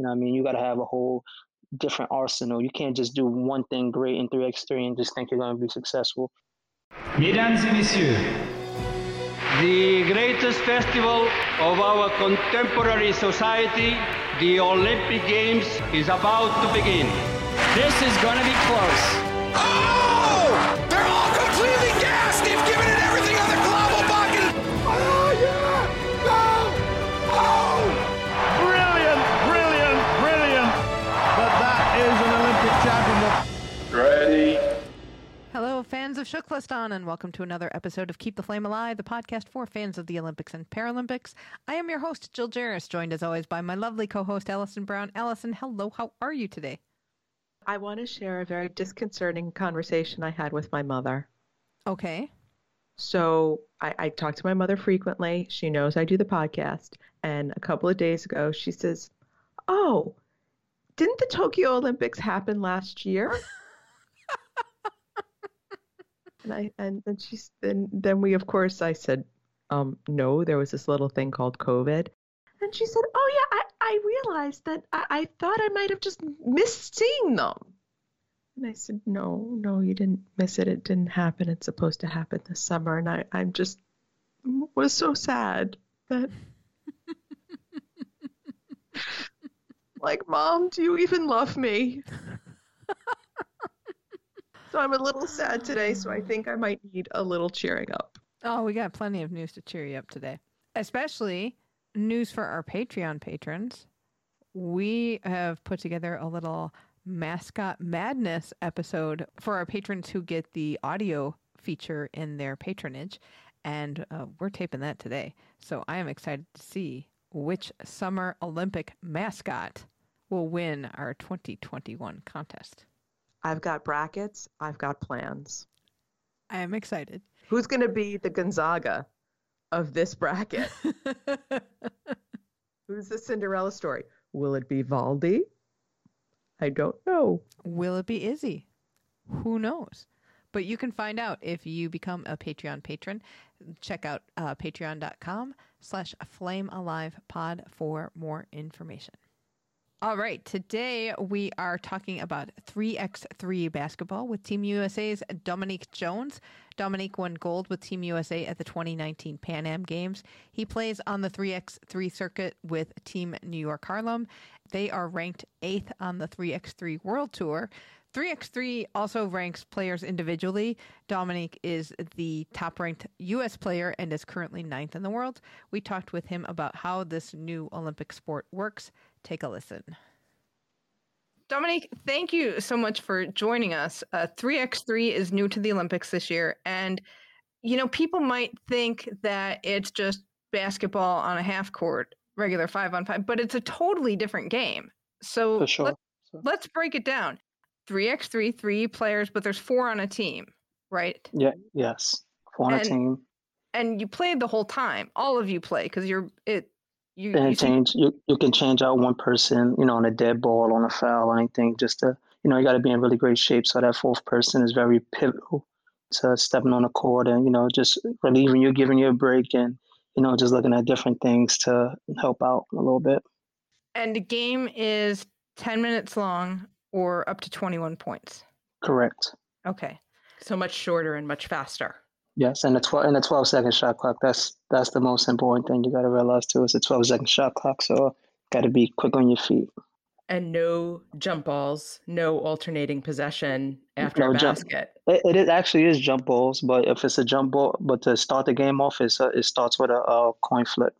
You know what I mean? You got to have a whole different arsenal. You can't just do one thing great in 3x3 and just think you're going to be successful. Mesdames et messieurs, the greatest festival of our contemporary society, the Olympic Games, is about to begin. This is going to be close. Of Shuklistan, and welcome to another episode of Keep the Flame Alive, the podcast for fans of the Olympics and Paralympics. I am your host, Jill Jaracz, joined as always by my lovely co host, Alison Brown. Alison, hello, how are you today? I want to share a very disconcerting conversation I had with my mother. Okay. So I, I talk to my mother frequently. She knows I do the podcast. And a couple of days ago, she says, Oh, didn't the Tokyo Olympics happen last year? and I and then she's then then we of course I said, um, no, there was this little thing called COVID. And she said, Oh yeah, I, I realized that I, I thought I might have just missed seeing them. And I said, No, no, you didn't miss it. It didn't happen. It's supposed to happen this summer. And I, I'm just was so sad that like, Mom, do you even love me? So I'm a little sad today, so I think I might need a little cheering up. Oh, we got plenty of news to cheer you up today, especially news for our Patreon patrons. We have put together a little mascot madness episode for our patrons who get the audio feature in their patronage, and uh, we're taping that today. So I am excited to see which Summer Olympic mascot will win our 2021 contest. I've got brackets, I've got plans. I am excited. Who's going to be the Gonzaga of this bracket? Who's the Cinderella story? Will it be Waldi? I don't know. Will it be Izzy? Who knows? But you can find out if you become a Patreon patron. Check out uh, patreon.com slash flamealivepod for more information. All right, today we are talking about 3x3 basketball with Team USA's Dominique Jones. Dominique won gold with Team USA at the 2019 Pan Am Games. He plays on the 3x3 circuit with Team New York Harlem. They are ranked eighth on the 3x3 World Tour. 3x3 also ranks players individually. Dominique is the top ranked U.S. player and is currently ninth in the world. We talked with him about how this new Olympic sport works. Take a listen. Dominique, thank you so much for joining us. Uh, 3x3 is new to the Olympics this year. And, you know, people might think that it's just basketball on a half court, regular five on five, but it's a totally different game. So sure. let, let's break it down. 3x3, three players, but there's four on a team, right? Yeah, yes. For a And- team. And you played the whole time. All of you play because you're it. You, And you change you, you can change out one person, you know, on a dead ball, on a foul, or anything, just to you know, you gotta be in really great shape. So that fourth person is very pivotal to stepping on the court and, you know, just relieving you, giving you a break and, you know, just looking at different things to help out a little bit. and the game is 10 minutes long or up to 21 points. Correct. Okay. So much shorter and much faster. Yes, and the twelve and the twelve second shot clock. That's that's the most important thing you got to realize too. It's a twelve second shot clock, so got to be quick on your feet. and no jump balls, no alternating possession after No a jump- basket. It, it is- actually is jump balls, but if it's a jump ball, but to start the game off, it's a, it starts with a, a coin flip,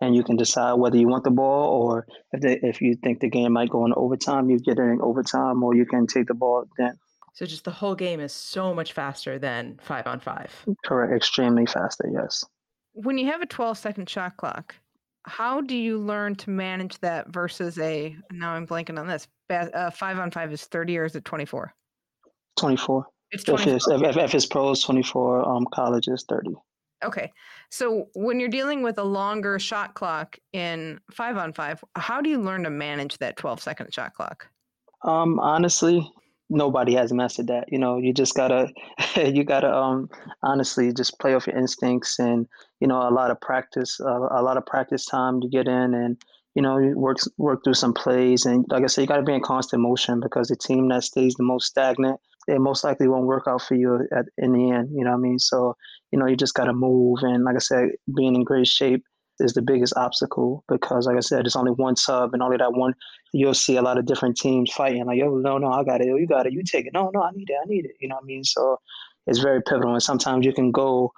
and you can decide whether you want the ball or if they, if you think the game might go in overtime, you get it in overtime, or you can take the ball then. So just the whole game is so much faster than five on five. Correct, extremely faster. Yes. When you have a 12 second shot clock, how do you learn to manage that versus a, now I'm blanking on this, uh, five on five is 30 or is it 24? 24. It's If 24. it's, if, if, if it's pros, 24, um, college is 30. Okay. So when you're dealing with a longer shot clock in five on five, how do you learn to manage that 12 second shot clock? Um, honestly, nobody has mastered that. You know, you just gotta, you gotta, um, honestly, just play off your instincts and, you know, a lot of practice, uh, a lot of practice time you get in, and you know, work work through some plays, and like I said, you got to be in constant motion because the team that stays the most stagnant, it most likely won't work out for you at in the end. You know what I mean? So you know, you just got to move, and like I said, being in great shape is the biggest obstacle because, like I said, it's only one sub, and only that one. You'll see a lot of different teams fighting. Like, yo, no, no, I got it. Yo, you got it. You take it. No, no, I need it. I need it. You know what I mean? So it's very pivotal, and sometimes you can go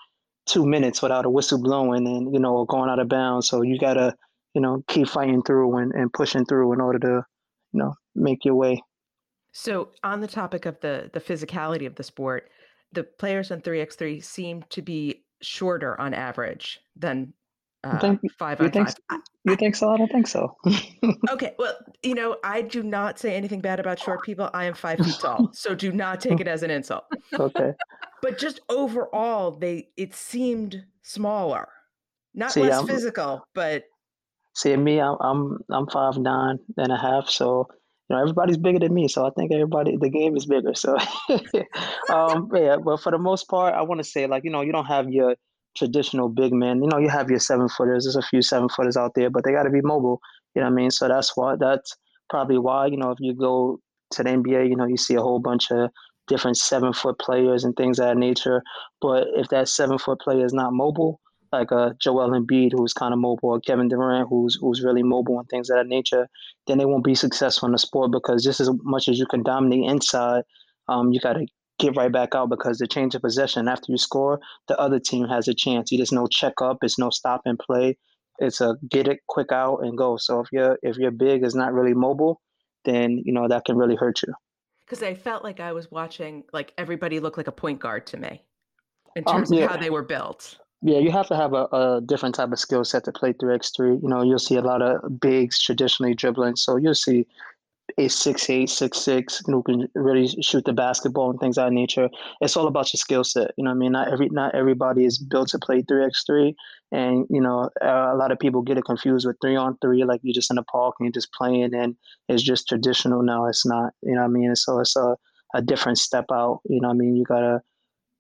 two minutes without a whistle blowing, and you know, going out of bounds. So you gotta, you know, keep fighting through and, and pushing through in order to, you know, make your way. So, on the topic of the the physicality of the sport, the players in 3x3 seem to be shorter on average than uh, think, five you think, five. You think so? I don't think so. okay, well, you know, I do not say anything bad about short people. I am five feet tall, so do not take it as an insult. okay. But just overall, they it seemed smaller, not See, less I'm- physical, but See, me, I'm I'm I'm five nine and a half, so you know everybody's bigger than me. So I think everybody, the game is bigger. So, um, yeah, but for the most part, I want to say like you know you don't have your traditional big men. You know you have your seven footers. There's a few seven footers out there, but they got to be mobile. You know what I mean? So that's why that's probably why you know if you go to the NBA, you know you see a whole bunch of different seven foot players and things of that nature. But if that seven foot player is not mobile, like a Joel Embiid who's kind of mobile, or Kevin Durant who's who's really mobile and things of that nature, then they won't be successful in the sport because just as much as you can dominate inside, um, you got to get right back out because the change of possession after you score, the other team has a chance. There's no check up, it's no stop and play. It's a get it quick out and go. So if your if your big is not really mobile, then you know that can really hurt you. because I felt like I was watching like everybody looked like a point guard to me in Um, terms yeah. of how they were built. Yeah, you have to have a, a different type of skill set to play 3x3. You know, you'll see a lot of bigs traditionally dribbling. So you'll see a six eight, six six who can really shoot the basketball and things of that nature. It's all about your skill set. You know what I mean? Not every not everybody is built to play 3x3. And, you know, a lot of people get it confused with three on three, like you're just in a park and you're just playing and it's just traditional. No, it's not. You know what I mean? So it's a, a different step out. You know what I mean? You gotta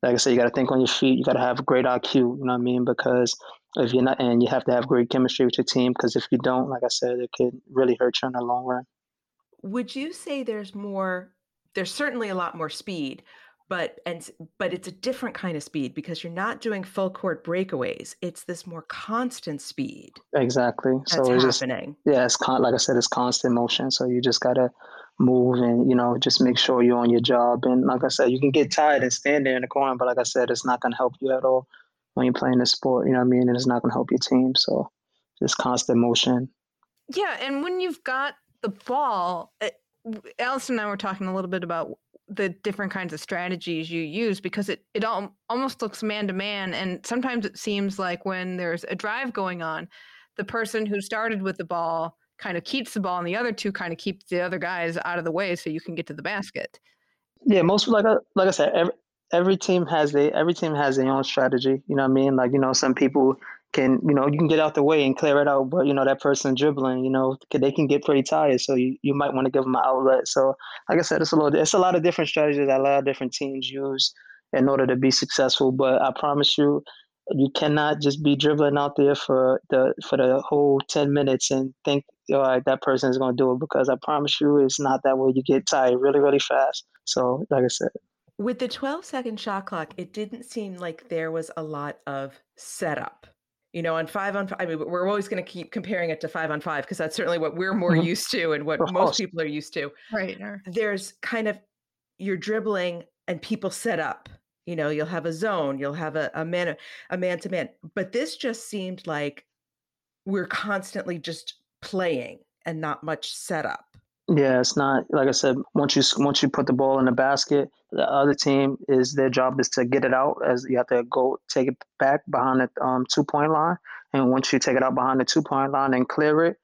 like I said, you got to think on your feet. You got to have great IQ. You know what I mean? Because if you're not, and you have to have great chemistry with your team. Because if you don't, like I said, it could really hurt you in the long run. Would you say there's more? There's certainly a lot more speed, but and but it's a different kind of speed because you're not doing full court breakaways. It's this more constant speed Exactly. that's so it's just happening. yeah, it's con- like I said, it's constant motion. So you just gotta move and you know just make sure you're on your job. And like I said, you can get tired and stand there in the corner, but like I said, it's not gonna help you at all when you're playing the sport. You know what I mean? And it's not gonna help your team. So just constant motion. Yeah, and when you've got the ball, uh, Alison and I were talking a little bit about the different kinds of strategies you use because it it al- almost looks man to man, and sometimes it seems like when there's a drive going on, the person who started with the ball kind of keeps the ball, and the other two kind of keep the other guys out of the way so you can get to the basket. Yeah, most like I, like I said, every every team has a every team has their own strategy. You know what I mean? Like you know, some people can you know you can get out the way and clear it out, but you know that person dribbling, you know, they can get pretty tired. So you, you might want to give them an outlet. So like I said, it's a little it's a lot of different strategies that a lot of different teams use in order to be successful. But I promise you, you cannot just be dribbling out there for the for the whole ten minutes and think all right that person is going to do it because I promise you it's not that way. You get tired really really fast. So like I said. With the 12 second shot clock, it didn't seem like there was a lot of setup. You know, on five on five, I mean, we're always going to keep comparing it to five on five because that's certainly what we're more Mhm. used to and what most people are used to. Right. There's kind of you're dribbling and people set up. You know, you'll have a zone, you'll have a, a man a man to man. But this just seemed like we're constantly just playing and not much setup. Yeah, it's not like I said. Once you once you put the ball in the basket, the other team is their job is to get it out. As you have to go take it back behind the um, two point line, and once you take it out behind the two point line and clear it,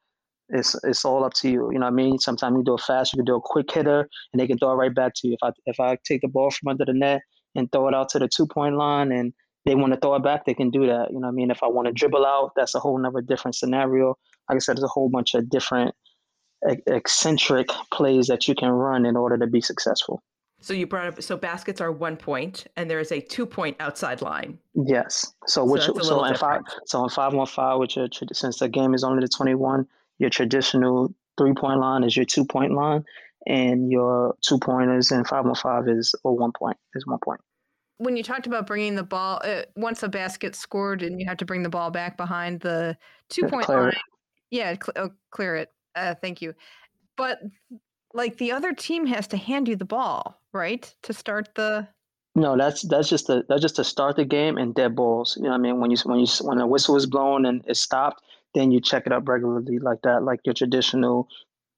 it's it's all up to you. You know what I mean? Sometimes you do it fast. You can do a quick hitter, and they can throw it right back to you. If I if I take the ball from under the net and throw it out to the two point line, and they want to throw it back, they can do that. You know what I mean? If I want to dribble out, that's a whole nother different scenario. Like I said, there's a whole bunch of different eccentric plays that you can run in order to be successful. So you brought up so baskets are one point and there is a two point outside line. Yes. So So which that's a so, little in five different. so in five one five, which are, since the game is only the twenty one, your traditional three point line is your two point line, and your two pointers and five on five is or one point is one point. When you talked about bringing the ball, uh, once a basket scored and you have to bring the ball back behind the two point line, yeah, cl- oh, clear it. Uh, thank you. But like the other team has to hand you the ball, right, to start the. No, that's that's just a that's just to start the game and dead balls. You know, what I mean, when you when you when the whistle is blown and it stopped, then you check it up regularly like that, like your traditional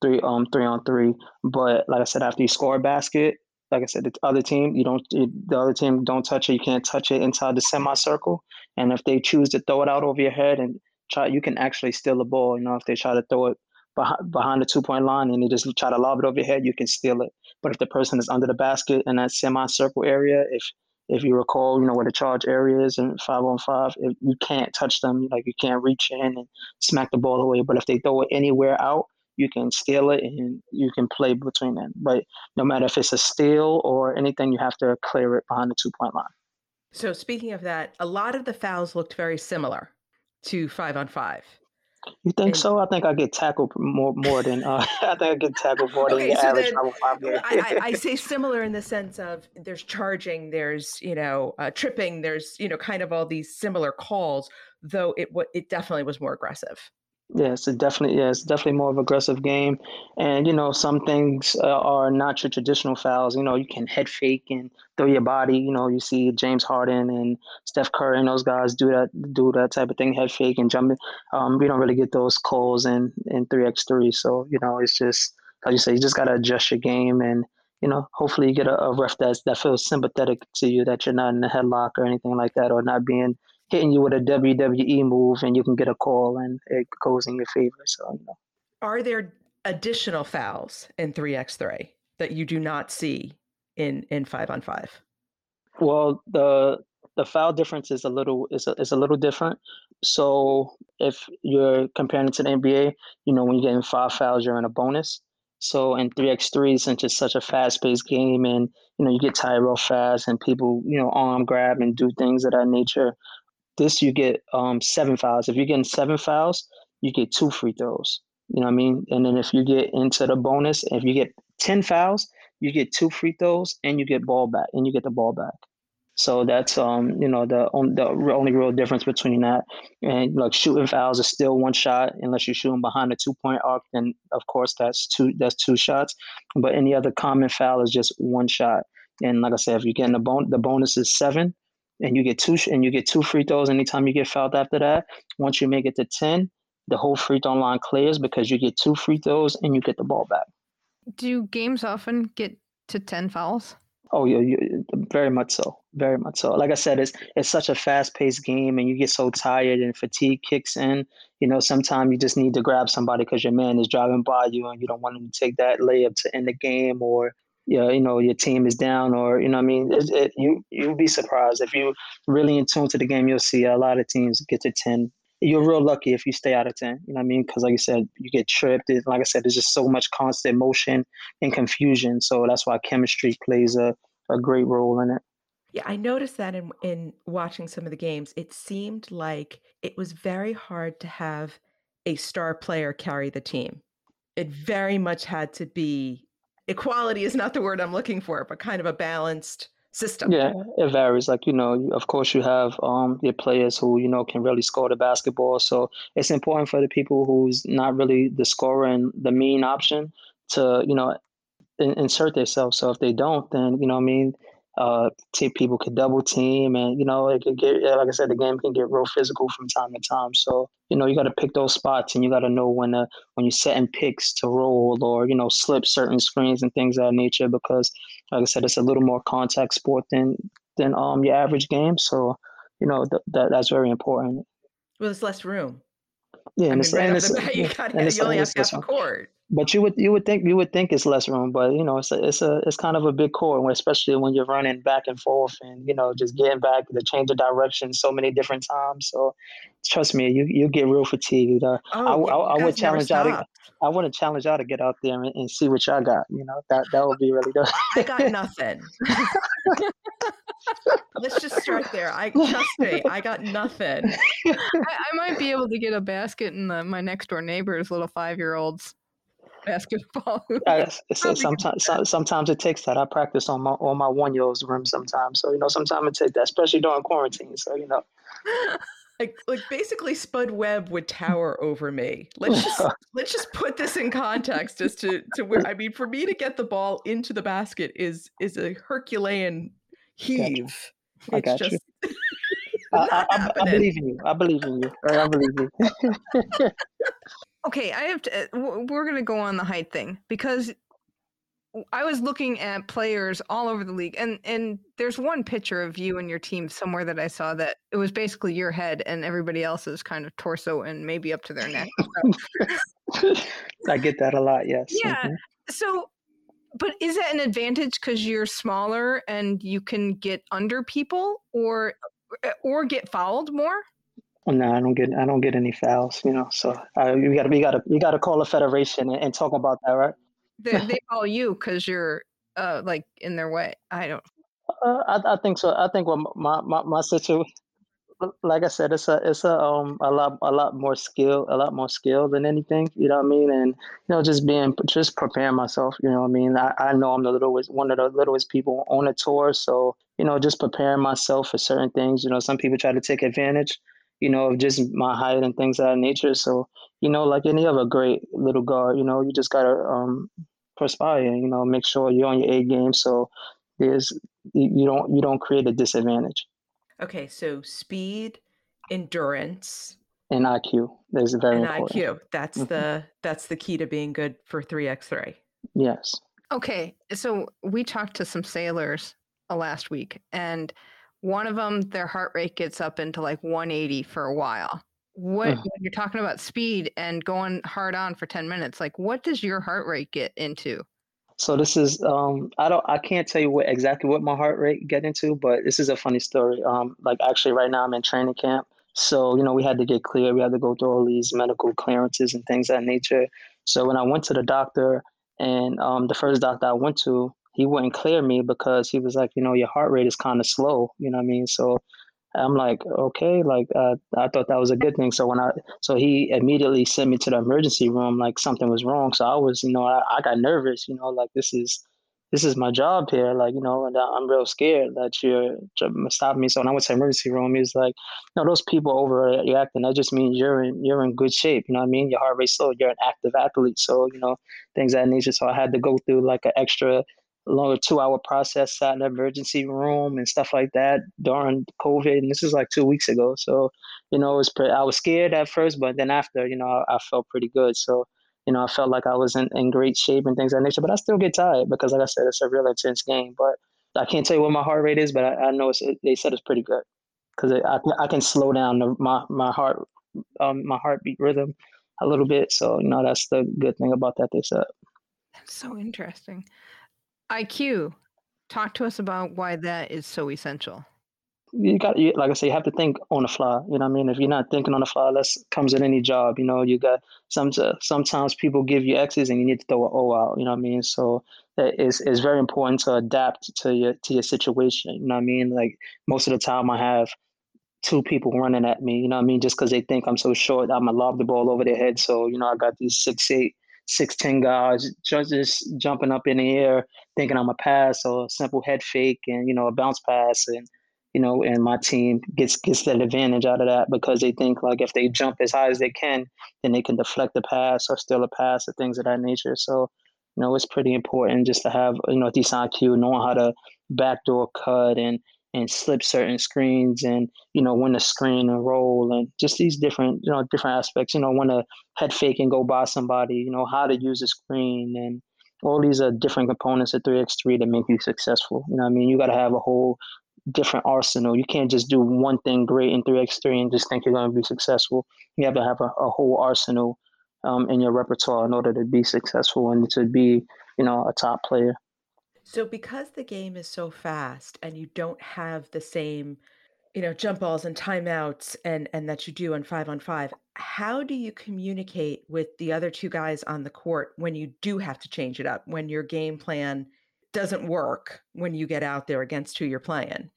three um three on three. But like I said, after you score a basket, like I said, the other team you don't the other team don't touch it. You can't touch it inside the semicircle. And if they choose to throw it out over your head and try, you can actually steal the ball. You know, if they try to throw it behind, the two point line and you just try to lob it over your head, you can steal it. But if the person is under the basket in that semicircle area, if if you recall, you know where the charge area is in five on five, if you can't touch them, like you can't reach in and smack the ball away. But if they throw it anywhere out, you can steal it and you can play between them. But no matter if it's a steal or anything, you have to clear it behind the two point line. So speaking of that, a lot of the fouls looked very similar to five on five. You think and, so? I think I get tackled more more than uh, I think I get tackled more than okay, the so average then, five I, I, I, say similar in the sense of there's charging, there's you know uh, tripping, there's you know kind of all these similar calls, though it it definitely was more aggressive. Yes, it definitely yeah, it's definitely more of an aggressive game, and you know some things uh, are not your traditional fouls. You know you can head fake and throw your body. You know you see James Harden and Steph Curry and those guys do that do that type of thing, head fake and jump. Um, we don't really get those calls in in three x three. So you know it's just like you say, you just gotta adjust your game and you know hopefully you get a, a ref that that feels sympathetic to you that you're not in a headlock or anything like that or not being hitting you with a WWE move and you can get a call and it goes in your favor. So, you know. Are there additional fouls in 3x3 that you do not see in in 5 on 5? Well, the the foul difference is a little is a, is a little different. So, if you're comparing it to the NBA, you know, when you're getting five fouls, you're in a bonus. So in 3x3, since it's such a fast-paced game and, you know, you get tired real fast and people, you know, arm grab and do things of that nature, this you get um, seven fouls. If you're getting seven fouls, you get two free throws. You know what I mean? And then if you get into the bonus, if you get 10 fouls, you get two free throws and you get ball back and you get the ball back. So that's um you know the the only real difference between that and like shooting fouls is still one shot unless you're shooting behind a two point arc then of course that's two that's two shots but any other common foul is just one shot and like I said if you're getting the bon- the bonus is seven and you get two and you get two free throws anytime you get fouled after that. Once you make it to ten, the whole free throw line clears because you get two free throws and you get the ball back. Do games often get to ten fouls? Oh yeah, you, very much so, very much so. Like I said, it's it's such a fast paced game, and you get so tired, and fatigue kicks in. You know, sometimes you just need to grab somebody because your man is driving by you, and you don't want him to take that layup to end the game, or yeah, you know, your team is down, or you know, I mean, it, it, you you'll be surprised if you really in tune to the game. You'll see a lot of teams get to ten. You're real lucky if you stay out of ten. You know what I mean? Because like I said, you get tripped. It, like I said, there's just so much constant motion and confusion. So that's why chemistry plays a, a great role in it. Yeah, I noticed that in in watching some of the games, it seemed like it was very hard to have a star player carry the team. It very much had to be equality is not the word I'm looking for, but kind of a balanced system. Yeah, it varies. Like you know, of course, you have um your players who you know can really score the basketball. So it's important for the people who's not really the scorer and the main option to you know in, insert themselves. So if they don't, then you know, I mean, uh, people could double team, and you know, it could get like I said, the game can get real physical from time to time. So you know, you got to pick those spots, and you got to know when to, when you're setting picks to roll or you know slip certain screens and things of that nature. Because like I said, it's a little more contact sport than than um your average game. So you know th- that that's very important. Well, there's less room. Yeah, I and mean, right off the bat, you, got, you only have half a court but you would you would think you would think it's less room, but you know it's a, it's a it's kind of a big core, especially when you're running back and forth and you know just getting back the change of direction so many different times. So trust me, you you get real fatigued. Uh, oh, I, I, I would challenge y'all to I want to challenge y'all to get out there and, and, see what y'all got. You know that that would be really good. I got nothing. Let's just start there. I trust me, I got nothing. I, I might be able to get a basket in the, my next door neighbor's little five year old's basketball. hoop. S- s- sometimes, sometimes it takes that. I practice on my on my one year old's room sometimes. So you know, sometimes it takes that, especially during quarantine. So you know, Like, like basically, Spud Webb would tower over me. Let's just let's just put this in context as to to where I mean, for me to get the ball into the basket is is a Herculean heave. I It's got you. just I, not I, I, I believe in you. I believe in you. I believe in you. Okay, I have to. uh, We're going to go on the height thing because I was looking at players all over the league, and and there's one picture of you and your team somewhere that I saw that it was basically your head and everybody else's kind of torso and maybe up to their neck. I get that a lot. Yes. Yeah. Mhm. so, but is that an advantage because you're smaller and you can get under people, or uh, or get fouled more? Well, No, I don't get. I don't get any fouls. You know. So uh, you got to. We got to. We got to call a federation and, and talk about that, right? They, they foul you because you're uh like in their way. I don't. Uh, I, I think so. I think what my my my situation, like I said, it's a it's a um a lot a lot more skill a lot more skill than anything. You know what I mean? And you know, just being just preparing myself. You know what I mean? I, I know I'm the littlest one of the littlest people on the tour, so you know, just preparing myself for certain things. You know, some people try to take advantage. You know, of just my height and things of that nature. So you know, like any other great little guard, you know, you just gotta um perspire. You know, make sure you're on your A game. So there's you you don't you don't create a disadvantage okay. So speed, endurance, in IQ. That's very and important. IQ. That's Mhm. the that's the key to being good for three x three. Yes. Okay, so we talked to some sailors uh, last week, and one of them, their heart rate gets up into like 180 for a while. What Ugh. when you're talking about speed and going hard on for 10 minutes? Like, what does your heart rate get into? So this is um I don't I can't tell you what exactly what my heart rate get into, but this is a funny story. Um like actually right now I'm in training camp. So, you know, we had to get clear. We had to go through all these medical clearances and things of that nature. So when I went to the doctor and um the first doctor I went to, he wouldn't clear me because he was like, you know, your heart rate is kind of slow. You know what I mean? So I'm like, okay, like uh, I thought that was a good thing. So when I, so he immediately sent me to the emergency room, like something was wrong. So I was, you know, I, I got nervous, you know, like this is, this is my job here, like you know, and I'm real scared that you're trying to stop me. So when I went to the emergency room, he was like, no, those people overreacting. That just means you're in, you're in good shape. You know what I mean? Your heart rate's slow. You're an active athlete. So you know, things that nature. So I had to go through like an extra longer two hour process sat in the emergency room and stuff like that during COVID. And this is like two weeks ago. So, you know, it was I was scared at first, but then after, you know, I, I felt pretty good. So, you know, I felt like I was in, in great shape and things of that nature, but I still get tired because like I said, it's a real intense game, but I can't tell you what my heart rate is, but I, I know it's, they said it's pretty good because I, I can slow down the, my, my heart, um, my heartbeat rhythm a little bit. So, you know, that's the good thing about that. They said. That's so interesting. IQ, talk to us about why that is so essential. you got you, like I say, you have to think on the fly. You know what I mean? If you're not thinking on the fly, that comes in any job. You know, you got some uh, sometimes people give you X's and you need to throw an O out. You know what I mean? So it's it's very important to adapt to your to your situation. You know what I mean? Like most of the time, I have two people running at me. You know what I mean? Just because they think I'm so short, I'm gonna lob the ball over their head. So you know, I got these six eight, six ten guys just, jumping up in the air, thinking I'm a pass or a simple head fake and you know a bounce pass and you know, and my team gets gets that advantage out of that because they think like if they jump as high as they can, then they can deflect the pass or steal a pass or things of that nature. So, you know, it's pretty important just to have you know a decent IQ, knowing how to backdoor cut and and slip certain screens and you know when to screen and roll and just these different you know different aspects. You know when to head fake and go by somebody. You know how to use a screen and all these are different components of 3x3 that make you successful. You know, I mean, you got to have a whole different arsenal. You can't just do one thing great in 3x3 and just think you're going to be successful. You have to have a, a whole arsenal um, in your repertoire in order to be successful and to be, you know, a top player. So because the game is so fast and you don't have the same, you know, jump balls and timeouts and and that you do on 5 on 5, how do you communicate with the other two guys on the court when you do have to change it up, when your game plan doesn't work when you get out there against who you're playing?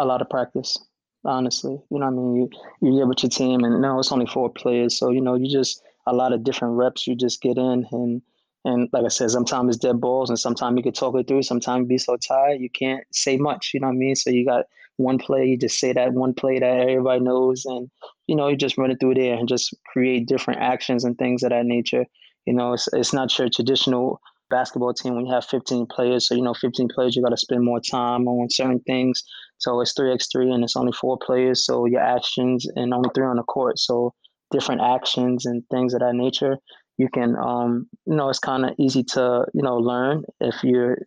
A lot of practice, honestly. You know, I mean, you you get with your team, and now it's only four players, so you know, you just a lot of different reps. You just get in, and and like I said, sometimes it's dead balls, and sometimes you can talk it through. Sometimes you be so tired you can't say much. You know what I mean? So you got one play, you just say that one play that everybody knows, and you know, you just run it through there and just create different actions and things of that nature. You know, it's it's not your traditional basketball team when you have 15 players. So, you know, 15 players, you got to spend more time on certain things. So it's 3x3 and it's only four players. So your actions and only three on the court. So different actions and things of that nature, you can, um, you know, it's kind of easy to, you know, learn if you're,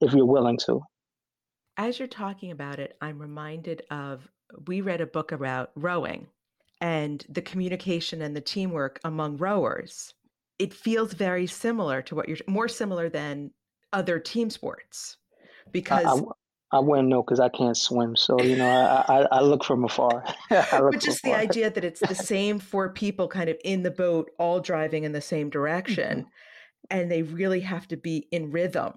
if you're willing to. As you're talking about it, I'm reminded of, we read a book about rowing and the communication and the teamwork among rowers it feels very similar to what you're more similar than other team sports because I, wouldn't know because I can't swim. So, you know, I, I, I look from afar. but just the idea that it's the same four people kind of in the boat, all driving in the same direction, mm-hmm. and they really have to be in rhythm.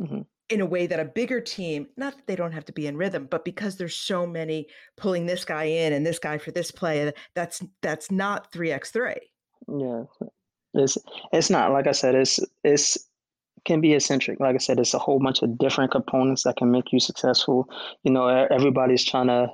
Mm-hmm. In a way that a bigger team, not that they don't have to be in rhythm, but because there's so many pulling this guy in and this guy for this play, that's that's not three x three. Yeah, it's it's not like I said. It's it's can be eccentric. Like I said, it's a whole bunch of different components that can make you successful. You know, everybody's trying to,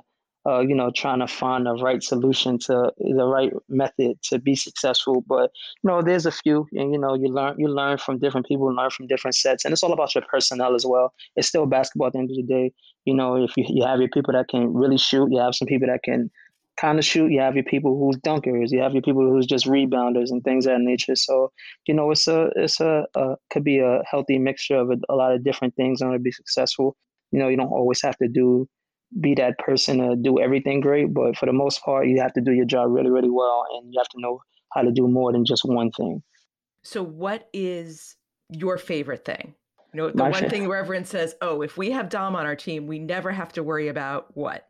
uh, you know, trying to find the right solution to the right method to be successful. But you know, there's a few, and you know, you learn you learn from different people, learn from different sets, and it's all about your personnel as well. It's still basketball at the end of the day. You know, if you, you have your people that can really shoot, you have some people that can kind of shoot. You have your people who's dunkers. You have your people who's just rebounders and things of that nature. So you know, it's a it's a, a could be a healthy mixture of a, a lot of different things in order to be successful. You know, you don't always have to do be that person to do everything great, but for the most part, you have to do your job really, really well, and you have to know how to do more than just one thing. So, what is your favorite thing? You know, the My one thing everyone says, "Oh, if we have Dom on our team, we never have to worry about what."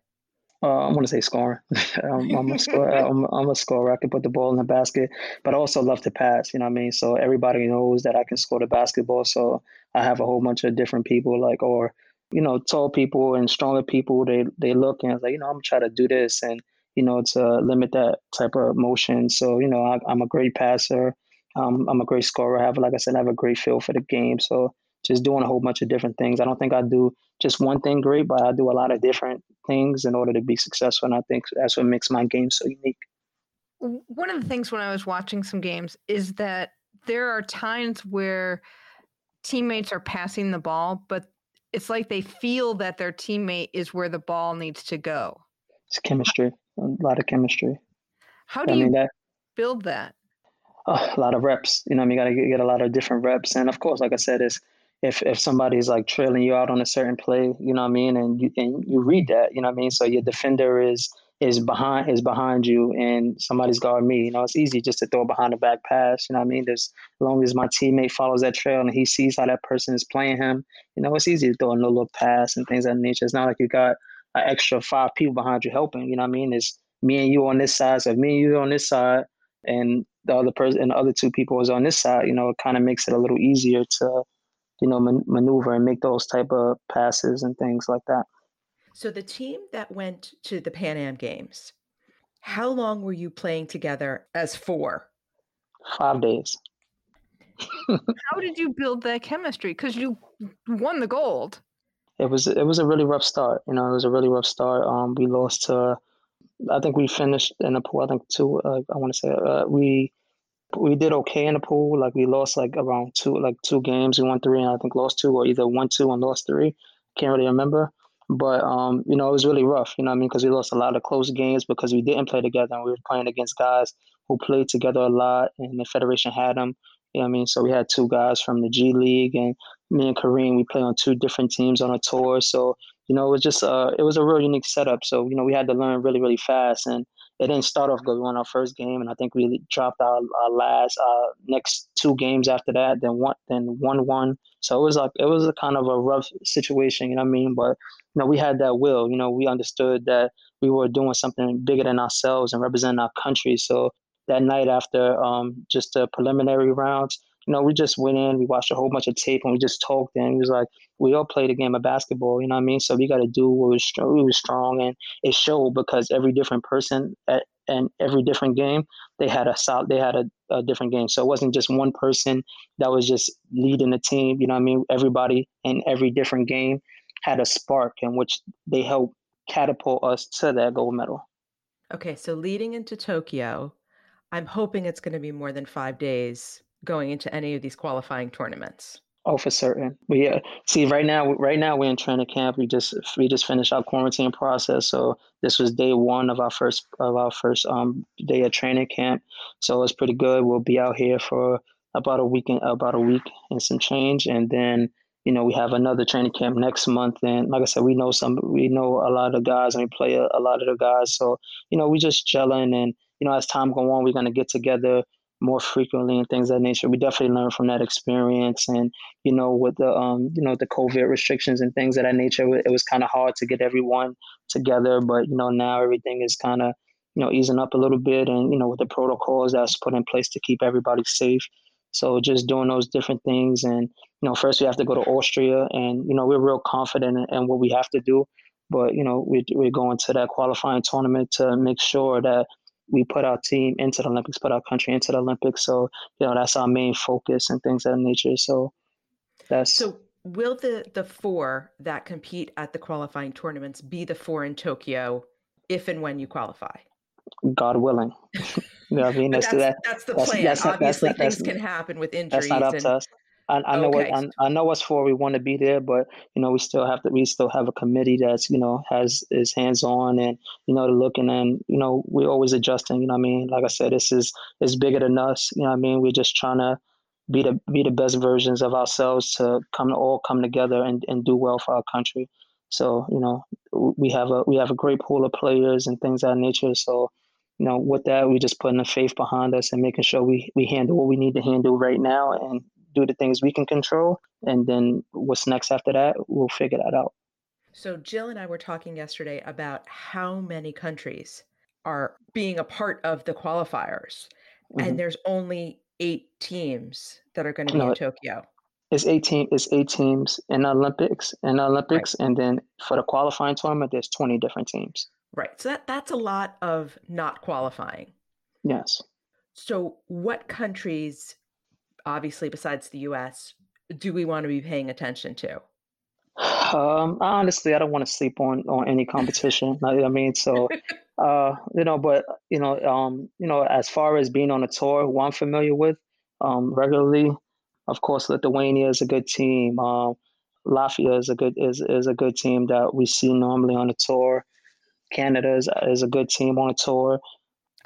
Uh, I'm going to say scoring. I'm, I'm, a scorer. I'm, I'm, a scorer. I can put the ball in the basket, but I also love to pass. You know what I mean? So everybody knows that I can score the basketball. So I have a whole bunch of different people, like or you know, tall people and stronger people. They they look and it's like, you know, I'm trying to do this, and you know, to limit that type of motion. So you know, I, am a great passer. Um, I'm a great scorer. I have, like I said, I have a great feel for the game. So just doing a whole bunch of different things. I don't think I do just one thing great, but I do a lot of different things in order to be successful. And I think that's what makes my game so unique. One of the things when I was watching some games is that there are times where teammates are passing the ball, but it's like they feel that their teammate is where the ball needs to go. It's chemistry, a lot of chemistry. How do I you mean, that, build that? Oh, a lot of reps. You know, I mean, you got to get a lot of different reps. And of course, like I said, it's if if somebody's like trailing you out on a certain play, you know what I mean, and you and you read that, you know what I mean. So your defender is is behind is behind you, and somebody's guarding me. You know, it's easy just to throw behind the back pass. You know what I mean. There's as long as my teammate follows that trail and he sees how that person is playing him, you know, it's easy to throw a no look pass and things of that nature. It's not like you got an extra five people behind you helping. You know what I mean? It's me and you on this side, so me and you on this side, and the other person and the other two people is on this side. You know, it kind of makes it a little easier to you know, man- maneuver and make those type of passes and things like that. So the team that went to the Pan Am Games, how long were you playing together as four? Five days. how did you build that chemistry? Because you won the gold. It was it was a really rough start. You know, it was a really rough start. Um, we lost to, I think we finished in a pool. I think two. Uh, I want to say uh, we we did okay in the pool. Like we lost like around two like two games. We won three and I think lost two or either won two and lost three. Can't really remember. But um, you know, it was really rough, you know I mean? Because we lost a lot of close games because we didn't play together and we were playing against guys who played together a lot and the federation had them. You know I mean? So we had two guys from the G League and me and Kareem, we played on two different teams on a tour. So, you know, it was just uh it was a real unique setup. So, you know, we had to learn really, really fast and it didn't start off good. We won our first game, and I think we dropped our, our last uh, next two games after that. Then one, then one one. So it was like it was a kind of a rough situation, you know what I mean? But you know, we had that will. You know, we understood that we were doing something bigger than ourselves and representing our country. So that night after um, just the preliminary rounds, you know, we just went in, we watched a whole bunch of tape, and we just talked. And he was like, we all played a game of basketball. You know what I mean? So we got to do what was strong, we was strong, and it showed because every different person at and every different game they had a solid, they had a, a different game. So it wasn't just one person that was just leading the team. You know what I mean? Everybody in every different game had a spark in which they helped catapult us to that gold medal. Okay, so leading into Tokyo, I'm hoping it's going to be more than five days going into any of these qualifying tournaments. Oh, for certain. We uh, see right now. Right now we're in training camp. We just we just finished our quarantine process. So this was day one of our first of our first um day of training camp. So it's pretty good. We'll be out here for about a week and about a week and some change, and then you know we have another training camp next month. And like I said, we know some we know a lot of guys and we play a, a lot of the guys. So you know we just gelling and you know as time go on, we're gonna get together more frequently and things that nature. We definitely learned from that experience. And, you know, with the, um, you know, the COVID restrictions and things of that nature, it was kind of hard to get everyone together. But, you know, now everything is kind of, you know, easing up a little bit. And, you know, with the protocols that's put in place to keep everybody safe. So just doing those different things. And, you know, first we have to go to Austria and, you know, we're real confident in, in what we have to do. But, you know, we, we're going to that qualifying tournament to make sure that we put our team into the Olympics, put our country into the Olympics. So, you know, that's our main focus and things of that nature. So that's so will the the four that compete at the qualifying tournaments be the four in Tokyo if and when you qualify? God willing. you know I mean? That's, that's, that, that's, the plan. That's, Obviously, things can happen with injuries. That's not up and, to us. I, I know Okay. what I, I know what's for. We want to be there, but you know we still have to. We still have a committee that's you know has is hands on and you know looking and you know we're always adjusting. You know I mean? Like I said, this is is bigger than us. You know I mean? We're just trying to be the be the best versions of ourselves to come all come together and, and do well for our country. So you know we have a we have a great pool of players and things of that nature. So you know with that we just putting the faith behind us and making sure we we handle what we need to handle right now and do the things we can control and then what's next after that we'll figure that out So Jill and I were talking yesterday about how many countries are being a part of the qualifiers, Mhm. and there's only eight teams that are going to be No, in Tokyo. it's 18 it's eight teams in the olympics in the olympics and then for the qualifying tournament there's 20 different teams Right. So that, that's a lot of not qualifying. yes So what countries, obviously besides the US, do we want to be paying attention to? Um, honestly, I don't want to sleep on on any competition. I, I mean, so uh, you know, but you know, um, you know, as far as being on a tour, who I'm familiar with um, regularly, of course, Lithuania is a good team. Um, Latvia is a good is is a good team that we see normally on the tour. Canada is is a good team on a tour.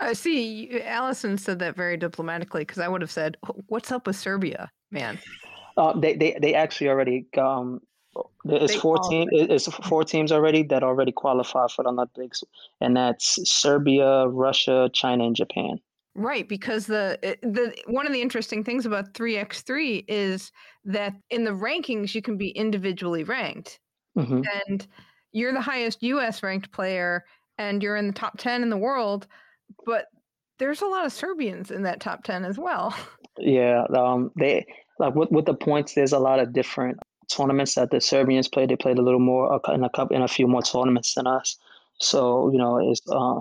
I see. Alison said that very diplomatically because I would have said, "What's up with Serbia, man?" Uh, they they they actually already um, it's They four team it's four teams already that already qualify for the Olympics, and that's Serbia, Russia, China, and Japan. Right, because the the one of the interesting things about 3x3 is that in the rankings you can be individually ranked. hmm and you're the highest US ranked player and you're in the top 10 in the world, but there's a lot of Serbians in that top 10 as well. Yeah, um, they like with with the points. There's a lot of different tournaments that the Serbians played. They played a little more uh, in a couple in a few more tournaments than us. So you know, it's uh,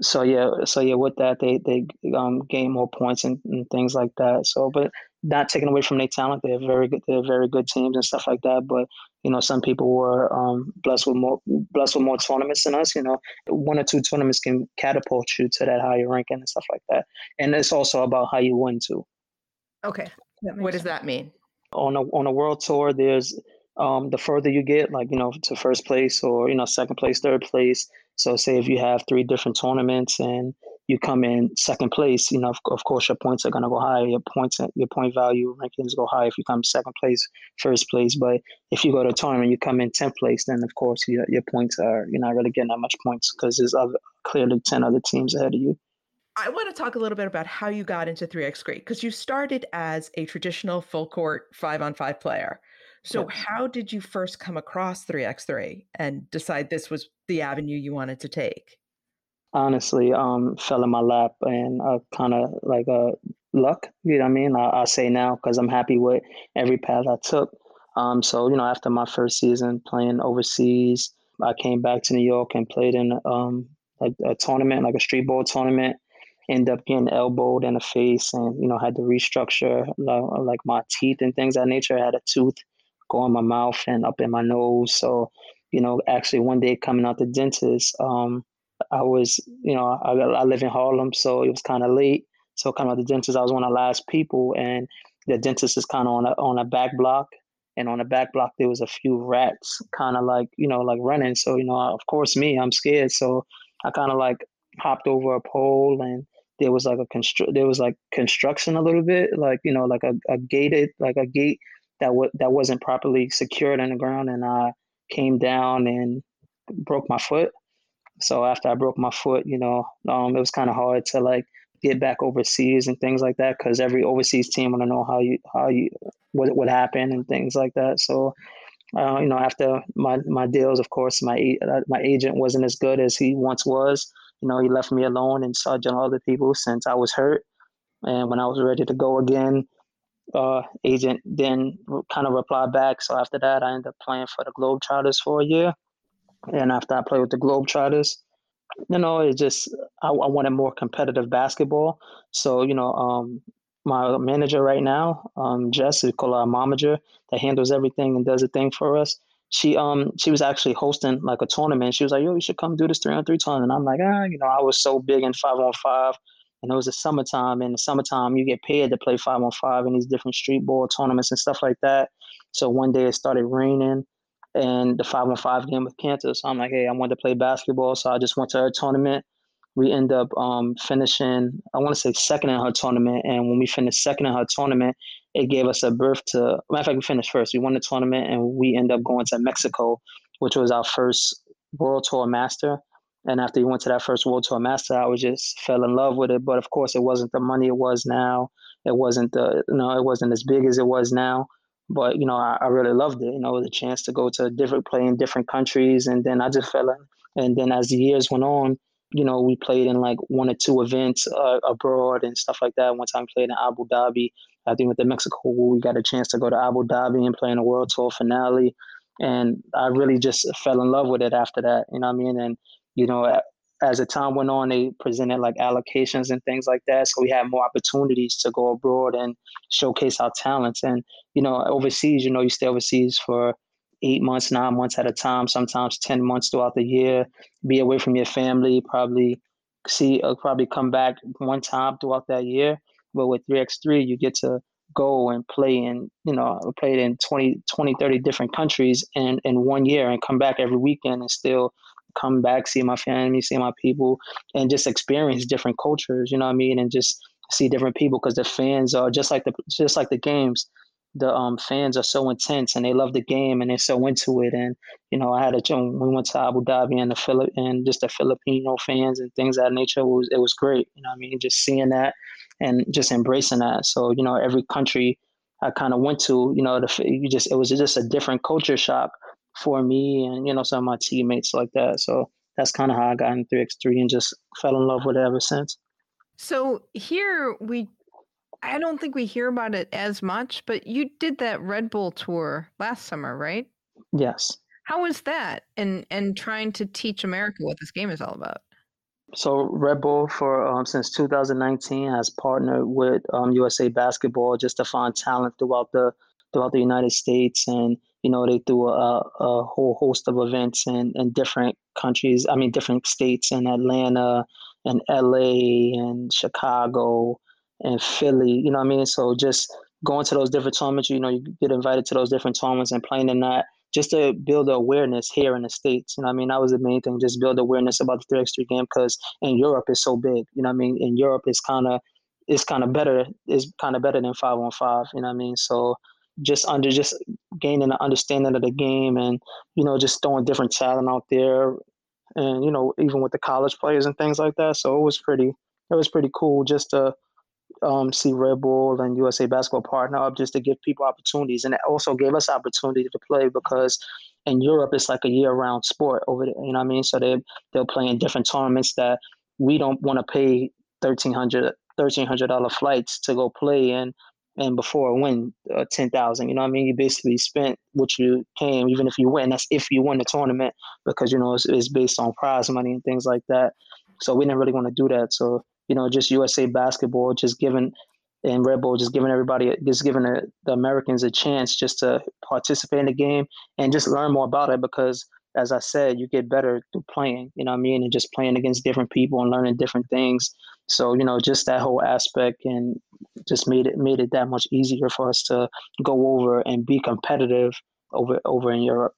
so yeah, so yeah. With that, they they um gain more points and, and things like that. So, but not taken away from their talent, they're very good. They're very good teams and stuff like that. But you know, some people were um blessed with more blessed with more tournaments than us. You know, one or two tournaments can catapult you to that higher ranking and stuff like that. And it's also about how you win too. Okay. What does that mean? on a on a world tour there's um the further you get like you know to first place or you know second place third place so say if you have three different tournaments and you come in second place you know of, of course your points are going to go higher your points your point value rankings go high if you come second place first place but if you go to a tournament you come in 10th place then of course your, your points are you're not really getting that much points because there's other, clearly 10 other teams ahead of you I want to talk a little bit about how you got into 3x3 because you started as a traditional full court five on five player. So, Yes. how did you first come across 3x3 and decide this was the avenue you wanted to take? Honestly um fell in my lap and I kind of like a luck. You know what I mean? I, I say now because I'm happy with every path I took. Um, so you know, after my first season playing overseas, I came back to New York and played in um, a, a tournament, like a street ball tournament. End up getting elbowed in the face, and you know, had to restructure like my teeth and things that nature. I had a tooth go in my mouth and up in my nose. So, you know, actually one day coming out the dentist, um, I was, you know, I, I live in Harlem, so it was kind of late. So coming out the dentist, I was one of the last people, and the dentist is kind of on a on a back block, and on the back block there was a few rats, kind of like you know like running. So you know, of course me, I'm scared, so I kind of like hopped over a pole, and there was like a constru- there was like construction a little bit, like you know like a, a gated like a gate that w- that wasn't properly secured in the ground, and I came down and broke my foot. So after I broke my foot, you know, um, it was kind of hard to like get back overseas and things like that because every overseas team want to know how you how you what what happened and things like that. So. Uh, you know, after my, my deals, of course, my uh, my agent wasn't as good as he once was. You know, he left me alone and started other people since I was hurt. And when I was ready to go again, uh, agent then kind of replied back. So after that, I ended up playing for the Globetrotters for a year. And after I played with the Globetrotters, you know, it just I, I wanted more competitive basketball. So you know, um, my manager right now, um, Jess, we call a momager, that handles everything and does a thing for us. She um she was actually hosting like a tournament. She was like, "Yo, you should come do this three on three tournament." And I'm like, ah, you know, I was so big in five on five and it was the summertime. In the summertime, you get paid to play five on five in these different street ball tournaments and stuff like that. So one day it started raining, and the five on five game with Kansas. So I'm like, hey, I wanted to play basketball, so I just went to her tournament. We end up um, finishing, I want to say second in her tournament, and when we finished second in her tournament, it gave us a berth to. Matter of fact, we finished first. We won the tournament, and we end up going to Mexico, which was our first World Tour Master. And after we went to that first World Tour Master, I was just fell in love with it. But of course, it wasn't the money it was now. It wasn't the know it wasn't as big as it was now. But you know, I, I really loved it. You know, the chance to go to different play in different countries, and then I just fell in. And then as the years went on, you know, we played in like one or two events uh, abroad and stuff like that. One time played in Abu Dhabi. I think with the Mexico, we got a chance to go to Abu Dhabi and play in a World Tour finale. And I really just fell in love with it after that. You know what I mean? And you know, as the time went on, they presented like allocations and things like that. So we had more opportunities to go abroad and showcase our talents. And, you know, overseas, you know, you stay overseas for eight months, nine months at a time, sometimes 10 months throughout the year, be away from your family, probably see, uh, probably come back one time throughout that year. But with 3x3, you get to go and play in, you know, play in 20, 20, 30 different countries in, in one year and come back every weekend and still come back, see my family, see my people, and just experience different cultures. You know what I mean? And just see different people because the fans are just like the just like the games. The um, fans are so intense and they love the game and they're so into it. And you know, I had a we went to Abu Dhabi and the Philip and just the Filipino fans and things that nature it was it was great. You know, what I mean, just seeing that and just embracing that. So you know, every country I kind of went to, you know, the you just it was just a different culture shock for me and you know some of my teammates like that. So that's kind of how I got in 3x3 and just fell in love with it ever since. So here we I don't think we hear about it as much, but you did that Red Bull tour last summer, right? Yes. How was that? And and trying to teach America what this game is all about. So Red Bull for um, since 2019 has partnered with um, USA Basketball just to find talent throughout the throughout the United States and you know, they do a, a whole host of events in, in different countries, I mean, different states in Atlanta and LA and Chicago and Philly, you know what I mean? So just going to those different tournaments, you know, you get invited to those different tournaments and playing in that just to build awareness here in the States. You know I mean? That was the main thing, just build awareness about the 3x3 game because in Europe it's so big. You know I mean? In Europe it's kind of it's kind of better. It's kind of better than five on five. You know what I mean? So just under just gaining an understanding of the game and you know just throwing different talent out there and you know even with the college players and things like that. So it was pretty it was pretty cool just to um, see Red Bull and USA Basketball partner up just to give people opportunities. And it also gave us opportunity to play because in Europe it's like a year-round sport over there you know what I mean? So they they'll play in different tournaments that we don't want to pay thirteen hundred thirteen hundred dollar flights to go play and and before win uh, ten thousand. You know I mean? You basically spent what you came, even if you win. That's if you win the tournament because you know it's, it's based on prize money and things like that. So we didn't really want to do that. So you know, just USA basketball, just giving and Red Bull, just giving everybody, just giving the, the Americans a chance just to participate in the game and just learn more about it because as I said, you get better through playing, you know what I mean? And just playing against different people and learning different things. So, you know, just that whole aspect and just made it made it that much easier for us to go over and be competitive over over in Europe,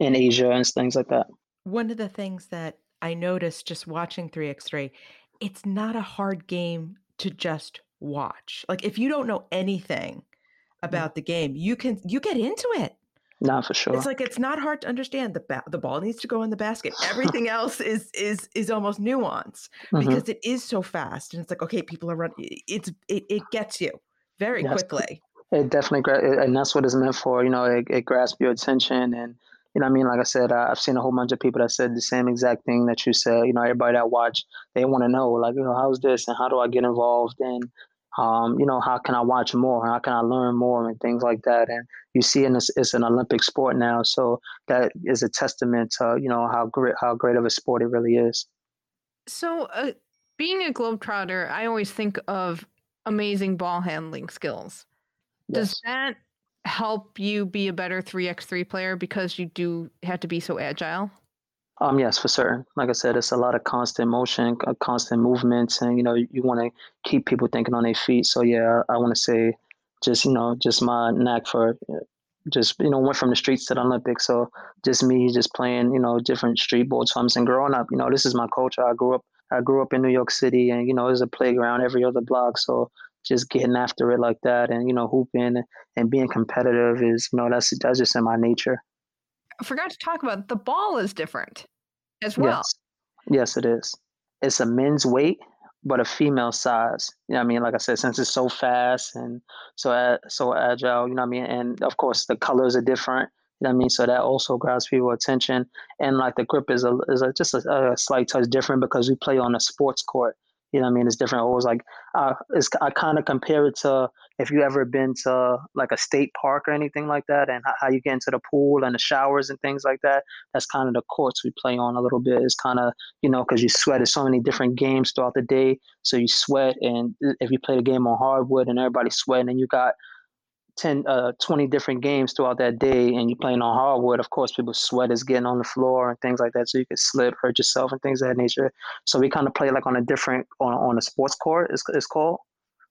in Asia and things like that. One of the things that I noticed just watching 3x3, it's not a hard game to just watch. Like if you don't know anything mm. about the game, you can you get into it. Not for sure. It's like it's not hard to understand. The ba- the ball needs to go in the basket. Everything else is is is almost nuance Mhm. because it is so fast, and it's like okay, people are running. It's it, it gets you very Yes. quickly. It definitely, gra- and that's what it's meant for. You know, it, it grasps your attention, and you know, I mean, like I said, I, I've seen a whole bunch of people that said the same exact thing that you said. You know, everybody that watch, they want to know, like, you know, how's this, and how do I get involved, and um, you know, how can I watch more, how can I learn more, and things like that. And you see, in this, it's an Olympic sport now, so that is a testament to you know how great how great of a sport it really is. So, uh, being a globetrotter, I always think of amazing ball handling skills. Yes. Does that help you be a better 3x3 player because you do have to be so agile? Um, yes, for certain. Like I said, it's a lot of constant motion, constant movements, and you know, you want to keep people thinking on their feet. So yeah, I want to say, just you know, just my knack for, uh, just you know, went from the streets to the Olympics. So just me, just playing, you know, different street ball tournaments and growing up. You know, this is my culture. I grew up, I grew up in New York City, and you know, there's a playground every other block. So just getting after it like that, and you know, hooping and being competitive is, you know, that's that's just in my nature. I forgot to talk about the ball is different as well. Yes. Yes, it is. It's a men's weight, but a female size. You know what I mean? Like I said, since it's so fast and so so agile, you know what I mean? And of course the colors are different. You know what I mean? So that also grabs people attention. And like the grip is a is a, just a, a slight touch different because we play on a sports court. You know what I mean? It's different. Always like uh, it's I kind of compare it to if you ever been to like a state park or anything like that, and how, you get into the pool and the showers and things like that. That's kind of the courts we play on a little bit. It's kind of you know because you sweat. There's so many different games throughout the day, so you sweat. And if you play a game on hardwood and everybody's sweating, and you got 10, uh, 20 different games throughout that day and you're playing on hardwood, of course, people's sweat is getting on the floor and things like that. So you could slip, hurt yourself, and things of that nature. So we kind of play like on a different, on, on a sports court, it's, it's called.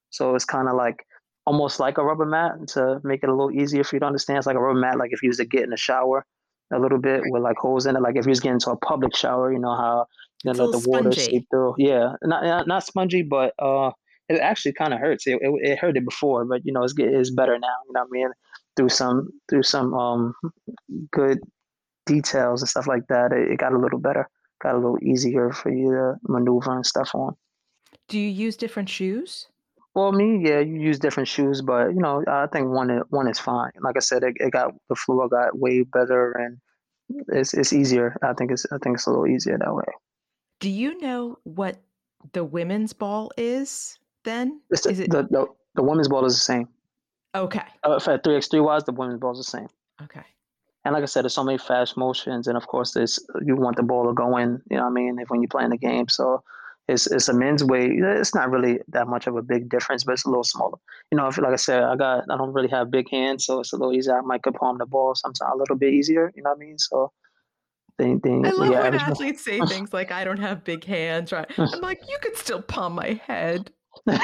So it's kind of like almost like a rubber mat to make it a little easier for you to understand. It's like a rubber mat, like if you was to get in the shower a little bit with like holes in it. Like if you was getting into a public shower, you know how you know, let the water spongy. seep through. Yeah, not not, not spongy, but uh, it actually kind of hurts. It, it it hurt it before, but you know it's it's better now. You know what I mean? Through some through some um good details and stuff like that, it, it got a little better. Got a little easier for you to maneuver and stuff on. Do you use different shoes? Well, me, yeah, you use different shoes, but you know, I think one one is fine. Like I said, it, it got the floor got way better and it's it's easier. I think it's I think it's a little easier that way. Do you know what the women's ball is? Then It's is it the, the the women's ball is the same. okay? Uh, for three x three wise, the women's ball is the same. Okay. And like I said, there's so many fast motions, and of course, there's you want the ball to go in. You know what I mean? If when you're playing the game, so it's it's a men's weight. It's not really that much of a big difference, but it's a little smaller. You know, if, like I said, I got I don't really have big hands, so it's a little easier. I might could palm the ball sometimes a little bit easier. You know what I mean? So they, they, I love yeah, when athletes say things like, "I don't have big hands." Right? I'm like, you could still palm my head.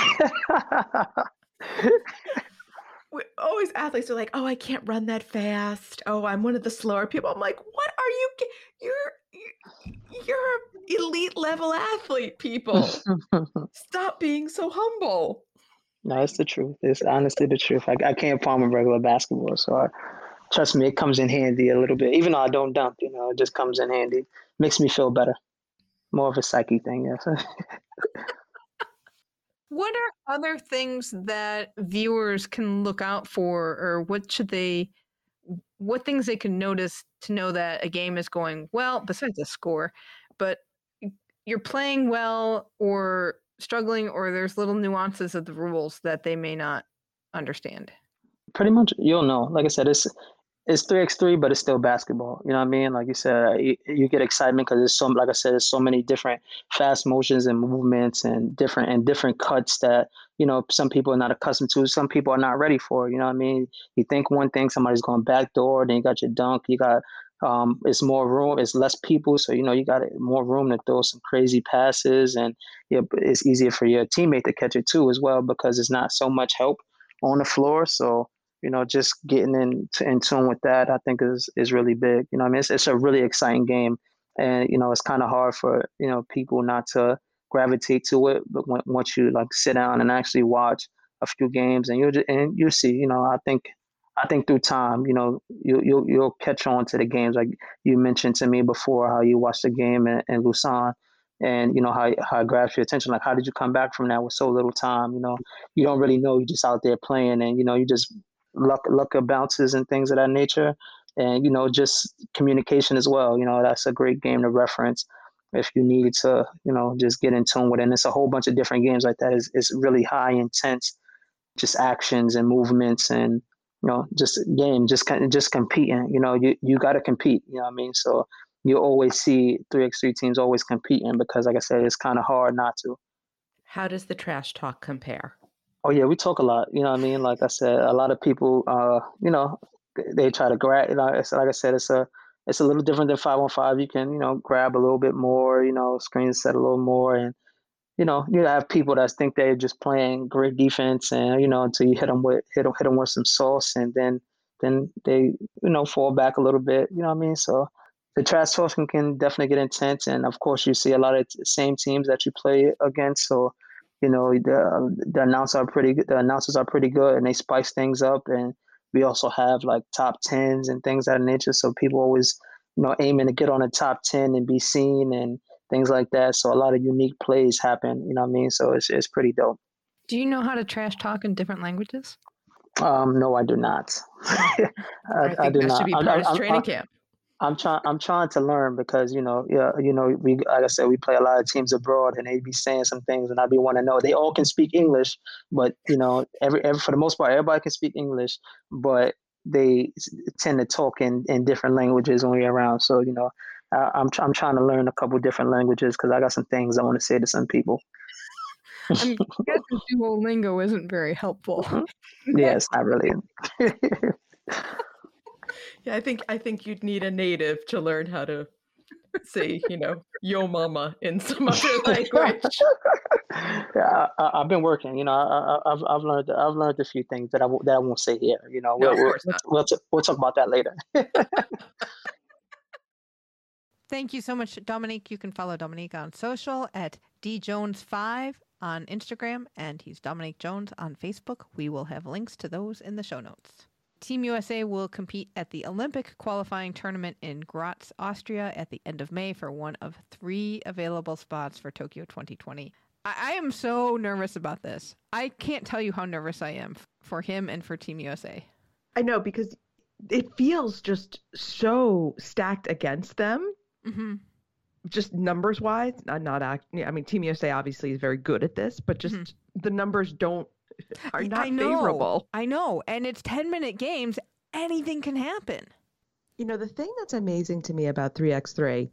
We- Always athletes are like, "Oh, I can't run that fast. Oh, I'm one of the slower people." I'm like, "What are you? You're you're- elite level athlete, people. Stop being so humble." no, it's the truth. It's honestly the truth. I, I can't palm a regular basketball, so I, trust me, it comes in handy a little bit. Even though I don't dunk, you know, it just comes in handy. Makes me feel better. More of a psyche thing, yes. What are other things that viewers can look out for, or what should they, what things they can notice to know that a game is going well, besides the score, but you're playing well or struggling or there's little nuances of the rules that they may not understand? Pretty much, you'll know. Like I said, it's it's three x three, but it's still basketball. You know what I mean? Like you said, you, you get excitement because there's so, like I said, there's so many different fast motions and movements and different and different cuts that you know some people are not accustomed to. Some people are not ready for. You know what I mean? You think one thing, somebody's going backdoor, then you got your dunk, you got um, it's more room, it's less people, so you know you got more room to throw some crazy passes, and yeah, it's easier for your teammate to catch it too as well because it's not so much help on the floor. So you know, just getting in in tune with that, I think is is really big. You know, I mean, it's it's a really exciting game, and you know, it's kind of hard for you know people not to gravitate to it. But once you like sit down and actually watch a few games, and you and you see, you know, I think I think through time, you know, you you'll you'll catch on to the games. Like you mentioned to me before, how you watched the game in, in Lausanne, and you know how how it grabs your attention. Like how did you come back from that with so little time? You know, you don't really know. You're just out there playing, and you know, you just luck luck of bounces and things of that nature, and you know just communication as well. You know that's a great game to reference if you need to you know just get in tune with it. And it's a whole bunch of different games like that. Is is really high intense, just actions and movements and you know just game just just competing. You know you you got to compete. You know what I mean so. You always see 3x3 teams always competing because, like I said, it's kind of hard not to. How does the trash talk compare? Oh yeah, we talk a lot. You know what I mean? Like I said, a lot of people, uh, you know, they try to grab. You know, it's, like I said, it's a it's a little different than five on five. You can you know grab a little bit more. You know, screen set a little more, and you know you have people that think they're just playing great defense, and you know until you hit them with hit them hit them with some sauce, and then then they you know fall back a little bit. You know what I mean? So the trash talking can definitely get intense, and of course you see a lot of same teams that you play against. So you know the the announcers are pretty good. The announcers are pretty good, and they spice things up. And we also have like top tens and things of that nature. So people always you know aiming to get on the top ten and be seen and things like that. So a lot of unique plays happen. You know what I mean? So it's it's pretty dope. Do you know how to trash talk in different languages? Um, no, I do not. I, I, I, do that not. Should be part I, of training camp. I'm trying. I'm trying to learn because you know, yeah, you know, we like I said, we play a lot of teams abroad, and they be saying some things, and I be want to know. They all can speak English, but you know, every, every for the most part, everybody can speak English, but they tend to talk in, in different languages when we're around. So you know, I, I'm I'm trying to learn a couple different languages because I got some things I want to say to some people. I'm guessing Duolingo isn't very helpful. Mm-hmm. yes, not really. Yeah, I think I think you'd need a native to learn how to say, you know, "yo mama" in some other language. yeah, I, have been working. You know, I, have I've learned I've learned a few things that I that I won't say here. You know, we'll, no, we'll, we'll, t- we'll talk about that later. Thank you so much, Dominique. You can follow Dominique on social at djones5 on Instagram, and he's Dominique Jones on Facebook. We will have links to those in the show notes. Team USA will compete at the Olympic qualifying tournament in Graz, Austria at the end of May for one of three available spots for Tokyo 2020. I, I am so nervous about this. I can't tell you how nervous I am for him and for Team USA. I know because it feels just so stacked against them. Mm-hmm. Just numbers wise, not not act. I mean, Team USA obviously is very good at this, but just mm-hmm. the numbers don't are not I know, favorable. I know. And it's 10 minute games. Anything can happen. You know, the thing that's amazing to me about 3x3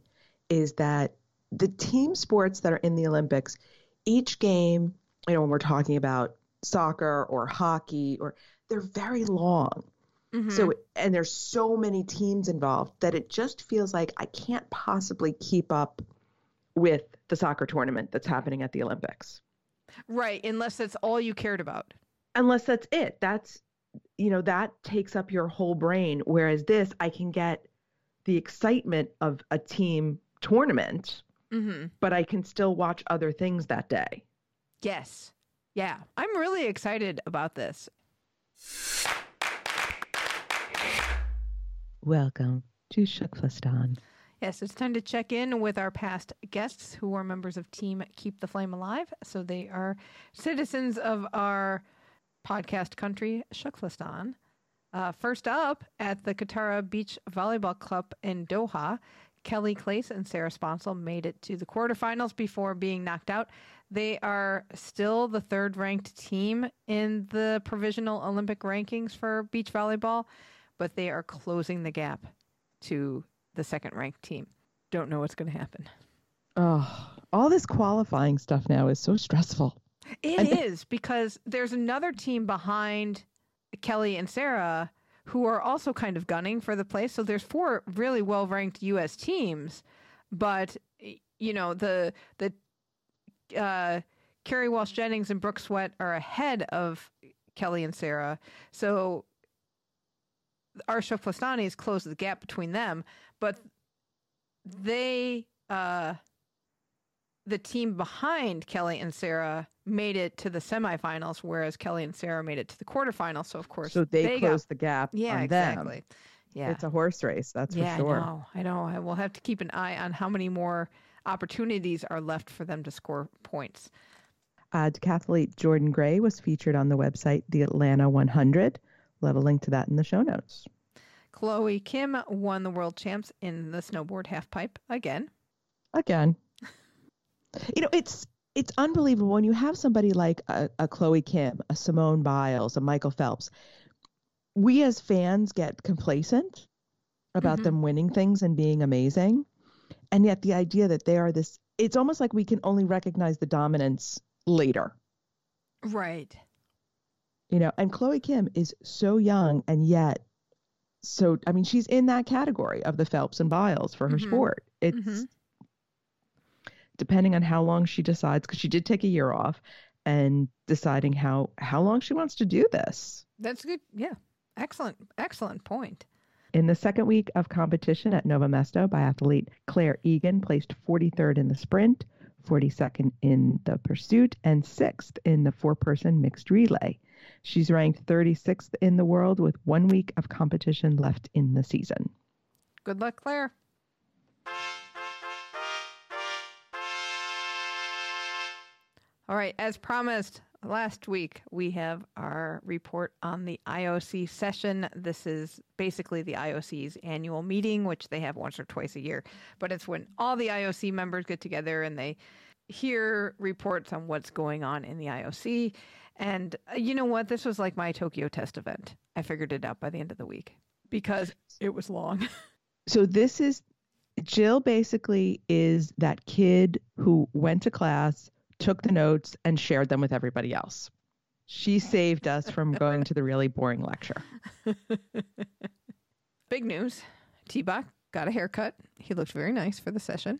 is that the team sports that are in the Olympics, each game, you know, when we're talking about soccer or hockey or they're very long. Mm-hmm. So and there's so many teams involved that it just feels like I can't possibly keep up with the soccer tournament that's happening at the Olympics. Right, unless that's all you cared about. Unless that's it. That's you know, that takes up your whole brain whereas this I can get the excitement of a team tournament, mm-hmm. but I can still watch other things that day. Yes. Yeah, I'm really excited about this. Welcome to TKFLASTAN. Yes, it's time to check in with our past guests who are members of Team Keep the Flame Alive. So they are citizens of our podcast country, TKFLASTAN. Uh, first up at the Katara Beach Volleyball Club in Doha, Kelly Claes and Sarah Sponcil made it to the quarterfinals before being knocked out. They are still the third ranked team in the provisional Olympic rankings for beach volleyball, but they are closing the gap to the second ranked team. Don't know what's going to happen. Oh, all this qualifying stuff now is so stressful. It is because there's another team behind Kelly and Sarah who are also kind of gunning for the place. So there's four really well ranked U.S. teams, but you know the the uh, Kerri Walsh Jennings and Brooke Sweat are ahead of Kelly and Sarah. So Arsha Plastani has closed the gap between them, but they uh, the team behind Kelly and Sarah made it to the semifinals, whereas Kelly and Sarah made it to the quarterfinals. So of course, So they, they close got, the gap yeah, on exactly. them. Yeah, It's a horse race, that's yeah, for sure. I know. I know. I will have to keep an eye on how many more opportunities are left for them to score points. Uh, decathlete Jordan Gray was featured on the website The Atlanta 100. We'll have a link to that in the show notes. Chloe Kim won the world champs in the snowboard halfpipe again. Again, you know it's it's unbelievable when you have somebody like a, a Chloe Kim, a Simone Biles, a Michael Phelps. We as fans get complacent about Mhm. them winning things and being amazing, and yet the idea that they are this. It's almost like we can only recognize the dominance later. Right. you know and chloe kim is so young and yet so i mean she's in that category of the phelps and biles for her Mhm. sport it's Mhm. depending on how long she decides because she did take a year off and deciding how how long she wants to do this That's good. Yeah. Excellent. Excellent point. in the second week of competition at Nove Mesto biathlete Clare Egan placed 43rd in the sprint 42nd in the pursuit and 6th in the four person mixed relay she's ranked 36th in the world with one week of competition left in the season Good luck, Clare. All right, as promised last week, we have our report on the IOC session. This is basically the IOC's annual meeting, which they have once or twice a year, but it's when all the IOC members get together and they hear reports on what's going on in the IOC. And uh, you know what? This was like my Tokyo test event. I figured it out by the end of the week because it was long. so this is Jill basically is that kid who went to class, took the notes, and shared them with everybody else. She saved us from going to the really boring lecture. Big news. T-Bach got a haircut. He looked very nice for the session.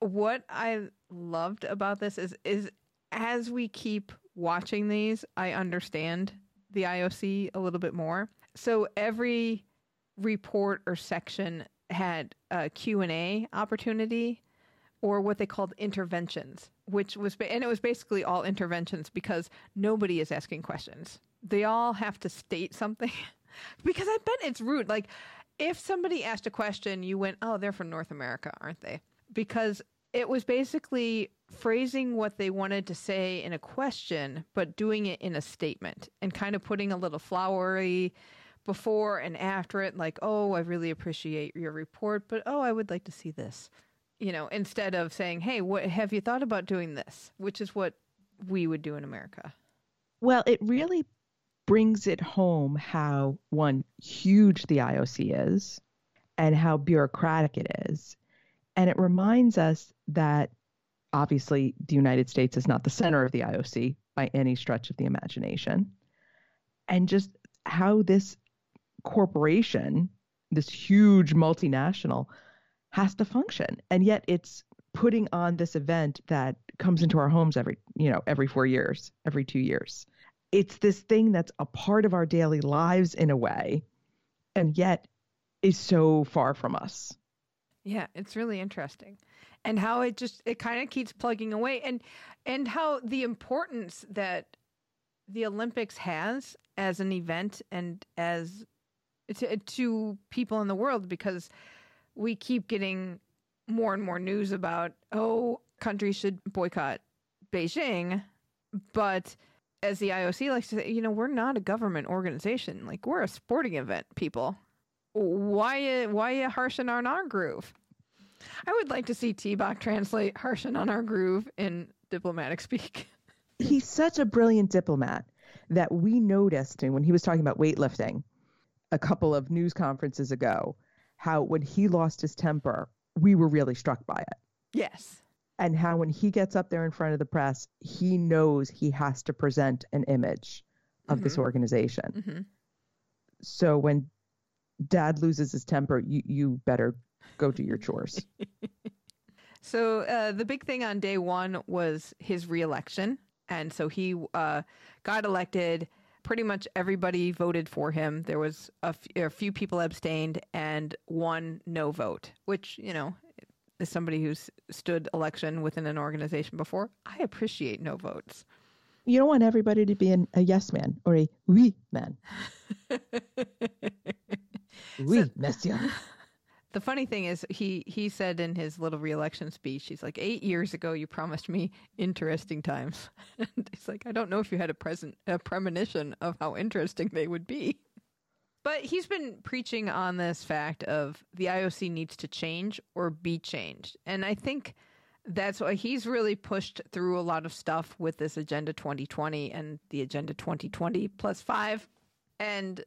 What I loved about this is is as we keep watching these, I understand the IOC a little bit more. So every report or section had a Q&A opportunity or what they called interventions, which was and it was basically all interventions because nobody is asking questions. They all have to state something because I bet it's rude. Like if somebody asked a question, you went, "Oh, they're from North America, aren't they?" Because it was basically phrasing what they wanted to say in a question, but doing it in a statement and kind of putting a little flowery before and after it, like, oh, I really appreciate your report, but oh, I would like to see this. You know, instead of saying, hey, what have you thought about doing this? Which is what we would do in America. Well, it really brings it home how one huge the IOC is and how bureaucratic it is. And it reminds us that obviously the United States is not the center of the IOC by any stretch of the imagination. And just how this corporation, this huge multinational, has to function. And yet it's putting on this event that comes into our homes every, you know, every four years, every two years. It's this thing that's a part of our daily lives in a way, and yet is so far from us. Yeah, it's really interesting. And how it just it kind of keeps plugging away. And and how the importance that the Olympics has as an event and as to, to people in the world because we keep getting more and more news about oh countries should boycott Beijing. But as the IOC likes to say you know we're not a government organization. Like we're a sporting event people why why you harshen on our groove I would like to see T-Bach translate harshen on our groove in diplomatic speak. He's such a brilliant diplomat that we noticed and when he was talking about weightlifting a couple of news conferences ago, how when he lost his temper, we were really struck by it. Yes. And how when he gets up there in front of the press, he knows he has to present an image of this organization. hmm So when dad loses his temper, you, you better go do your chores. So uh, the big thing on day one was his reelection, and so he uh, got elected. Pretty much everybody voted for him. There was a, f- a few people abstained and one no vote, which you know, as somebody who's stood election within an organization before, I appreciate no votes. you don't want everybody to be an, a yes man or a oui man. Oui, monsieur. The funny thing is, he he said in his little reelection speech, he's like, eight years ago, you promised me interesting times. and he's like, I don't know if you had a present a premonition of how interesting they would be. But he's been preaching on this fact of the IOC needs to change or be changed, and I think that's why he's really pushed through a lot of stuff with this Agenda 2020 and the Agenda 2020 plus five. And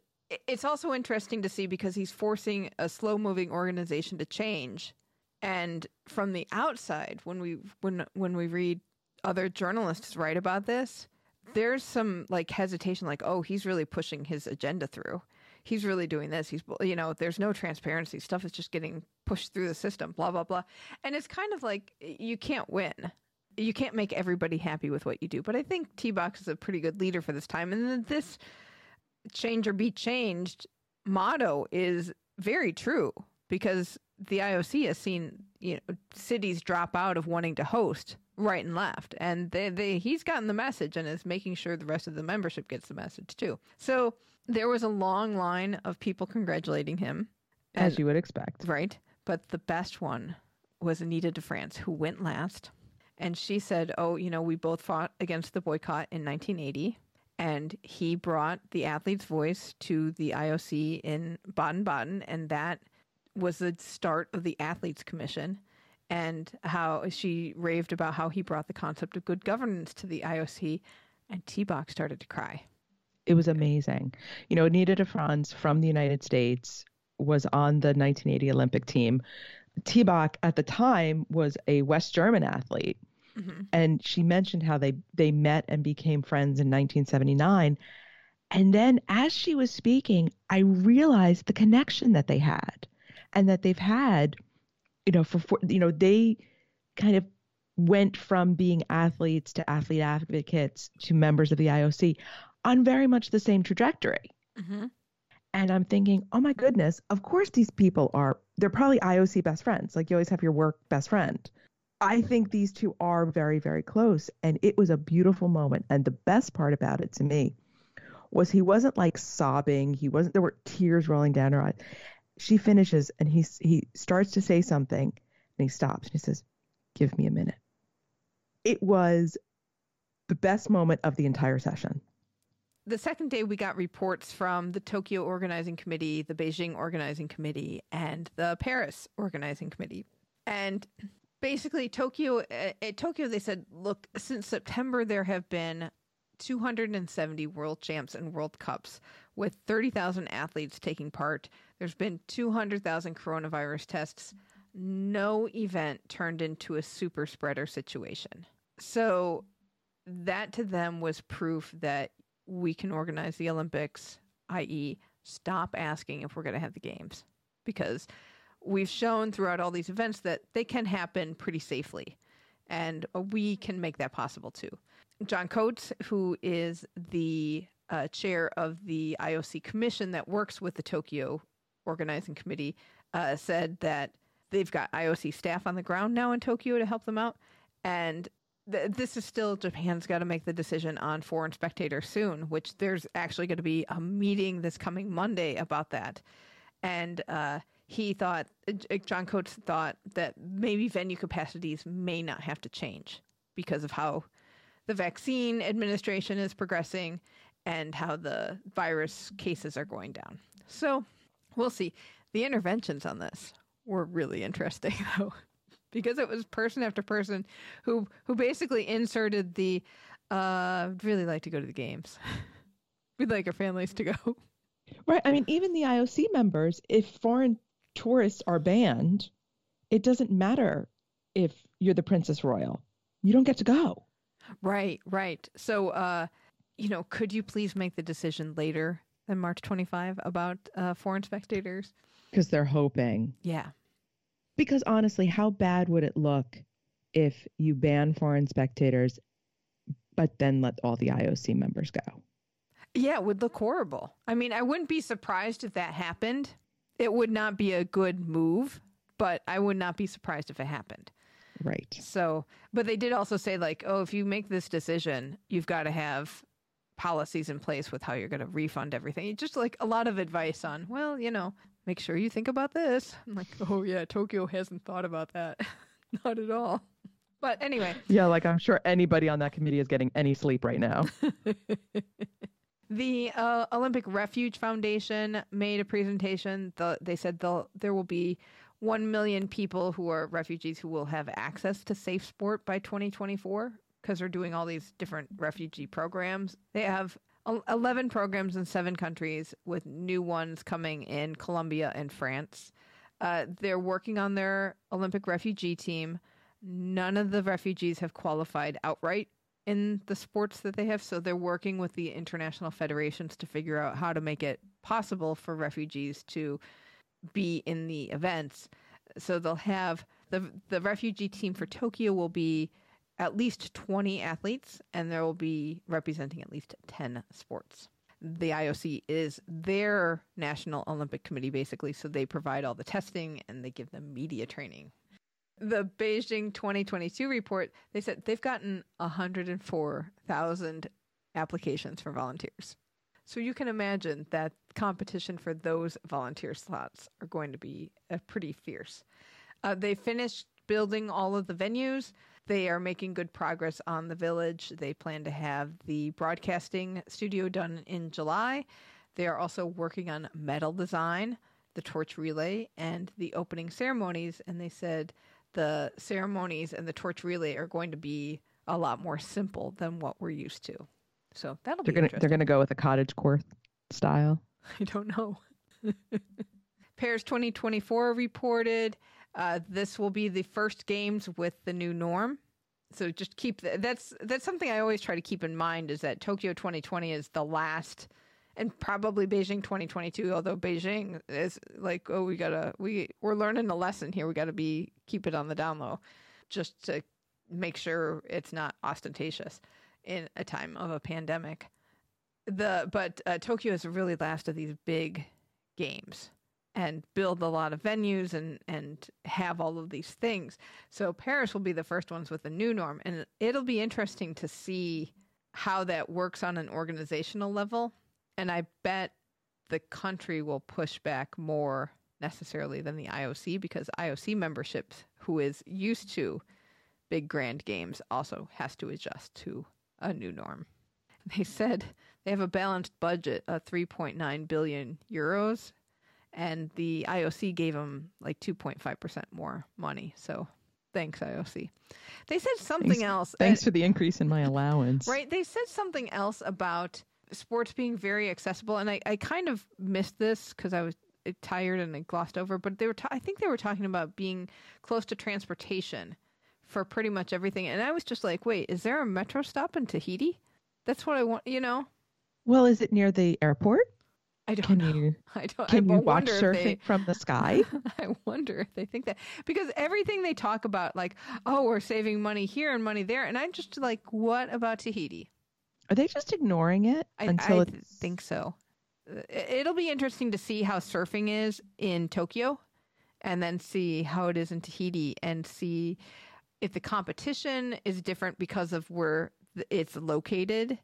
it's also interesting to see because he's forcing a slow moving organization to change. And from the outside, when we when when we read other journalists write about this, there's some like hesitation, like, oh, he's really pushing his agenda through. He's really doing this. He's, you know, there's no transparency. Stuff is just getting pushed through the system, blah, blah, blah. And it's kind of like you can't win. You can't make everybody happy with what you do. But I think T-Bach is a pretty good leader for this time. And this change or be changed motto is very true because the IOC has seen you know cities drop out of wanting to host right and left and they, they he's gotten the message and is making sure the rest of the membership gets the message too so there was a long line of people congratulating him As and- you would expect. Right. But the best one was Anita DeFrantz, who went last. And she said, Oh, you know, we both fought against the boycott in 1980. And he brought the athlete's voice to the IOC in Baden Baden. And that was the start of the Athletes Commission. And how she raved about how he brought the concept of good governance to the IOC. And T-Bach started to cry. It was amazing. You know, Anita DeFrantz from the United States was on the 1980 Olympic team. T-Bach at the time was a West German athlete. Mm-hmm. And she mentioned how they, they met and became friends in 1979. And then as she was speaking, I realized the connection that they had and that they've had, you know, for, for you know, they kind of went from being athletes to athlete advocates to members of the IOC on very much the same trajectory. Mm-hmm. And I'm thinking, oh my goodness, of course these people are, they're probably IOC best friends. Like you always have your work best friend. I think these two are very, very close. And it was a beautiful moment. And the best part about it to me was he wasn't like sobbing. He wasn't, there were tears rolling down her eyes. She finishes and he, he starts to say something and he stops and he says, give me a minute. It was the best moment of the entire session. the second day we got reports from the Tokyo organizing committee, the Beijing organizing committee, and the Paris organizing committee. And basically Tokyo uh, at Tokyo they said, look, since September there have been 270 world champs and world cups with 30,000 athletes taking part. There's been 200,000 coronavirus tests. No event turned into a super spreader situation. So that to them was proof that we can organize the Olympics, i.e., stop asking if we're going to have the games. Because we've shown throughout all these events that they can happen pretty safely. And we can make that possible too. John Coates, who is the uh, chair of the IOC commission that works with the Tokyo organizing committee, uh, said that they've got IOC staff on the ground now in Tokyo to help them out. And th- this is still Japan's got to make the decision on foreign spectators soon, which there's actually going to be a meeting this coming Monday about that. And uh, he thought, uh, John Coates thought that maybe venue capacities may not have to change because of how the vaccine administration is progressing and how the virus cases are going down. So we'll see. The interventions on this were really interesting, though, because it was person after person who who basically inserted the uh really like to go to the games. We'd like our families to go. Right. I mean, even the IOC members, if foreign tourists are banned, it doesn't matter if you're the Princess Royal. You don't get to go. Right, right. So, uh, you know, could you please make the decision later than March 25 about uh, foreign spectators? Because they're hoping. Yeah. Because honestly, how bad would it look if you ban foreign spectators, but then let all the IOC members go? Yeah, it would look horrible. I mean, I wouldn't be surprised if that happened. It would not be a good move, but I would not be surprised if it happened. Right. So, but they did also say, like, oh, if you make this decision, you've got to have policies in place with how you're going to refund everything. Just like a lot of advice on, well, you know, make sure you think about this. I'm like, oh, yeah, Tokyo hasn't thought about that. not at all. But anyway. Yeah, like I'm sure anybody on that committee is getting any sleep right now. The uh, Olympic Refuge Foundation made a presentation. The, they said there will be 1 million people who are refugees who will have access to safe sport by 2024 because they're doing all these different refugee programs. They have 11 programs in seven countries with new ones coming in Colombia and France. Uh, they're working on their Olympic refugee team. None of the refugees have qualified outright in the sports that they have. So they're working with the international federations to figure out how to make it possible for refugees to be in the events. So they'll have the the refugee team for Tokyo will be at least 20 athletes and there will be representing at least 10 sports. The IOC is their national Olympic committee basically, so they provide all the testing and they give them media training the Beijing 2022 report, they said they've gotten 104,000 applications for volunteers. So you can imagine that competition for those volunteer slots are going to be uh, pretty fierce. Uh, they finished building all of the venues. They are making good progress on the village. They plan to have the broadcasting studio done in July. They are also working on medal design, the torch relay, and the opening ceremonies. And they said the ceremonies and the torch relay are going to be a lot more simple than what we're used to. So that'll they're be gonna they're gonna go with a cottage core style. I don't know. Paris 2024 reported uh, this will be the first games with the new norm. So just keep th- that's that's something I always try to keep in mind is that Tokyo 2020 is the last and probably Beijing 2022. Although Beijing is like, oh, we gotta we we're learning a lesson here. We gotta be keep it on the down low, just to make sure it's not ostentatious in a time of a pandemic. The but uh, Tokyo is really last of these big games and build a lot of venues and and have all of these things. So Paris will be the first ones with the new norm, and it'll be interesting to see how that works on an organizational level and I bet the country will push back more necessarily than the IOC because IOC membership, who is used to big grand games, also has to adjust to a new norm. They said they have a balanced budget of 3.9 billion euros, and the IOC gave them like 2.5% more money. So thanks, IOC. They said something thanks, else. Thanks uh, for the increase in my allowance. Right. They said something else about sports being very accessible, and I, I kind of missed this because I was uh, tired and I glossed over. But they were, ta- I think they were talking about being close to transportation for pretty much everything, and I was just like, wait, is there a metro stop in Tahiti? That's what I want, you know. Well, is it near the airport? I don't can know. You, I don't. Can I you watch surfing they, from the sky? I wonder if they think that because everything they talk about, like, oh, we're saving money here and money there, and I'm just like, what about Tahiti? Are they just ignoring it I, until I it's... think so. It'll be interesting to see how surfing is in Tokyo and then see how it is in Tahiti and see if the competition is different because of where it's located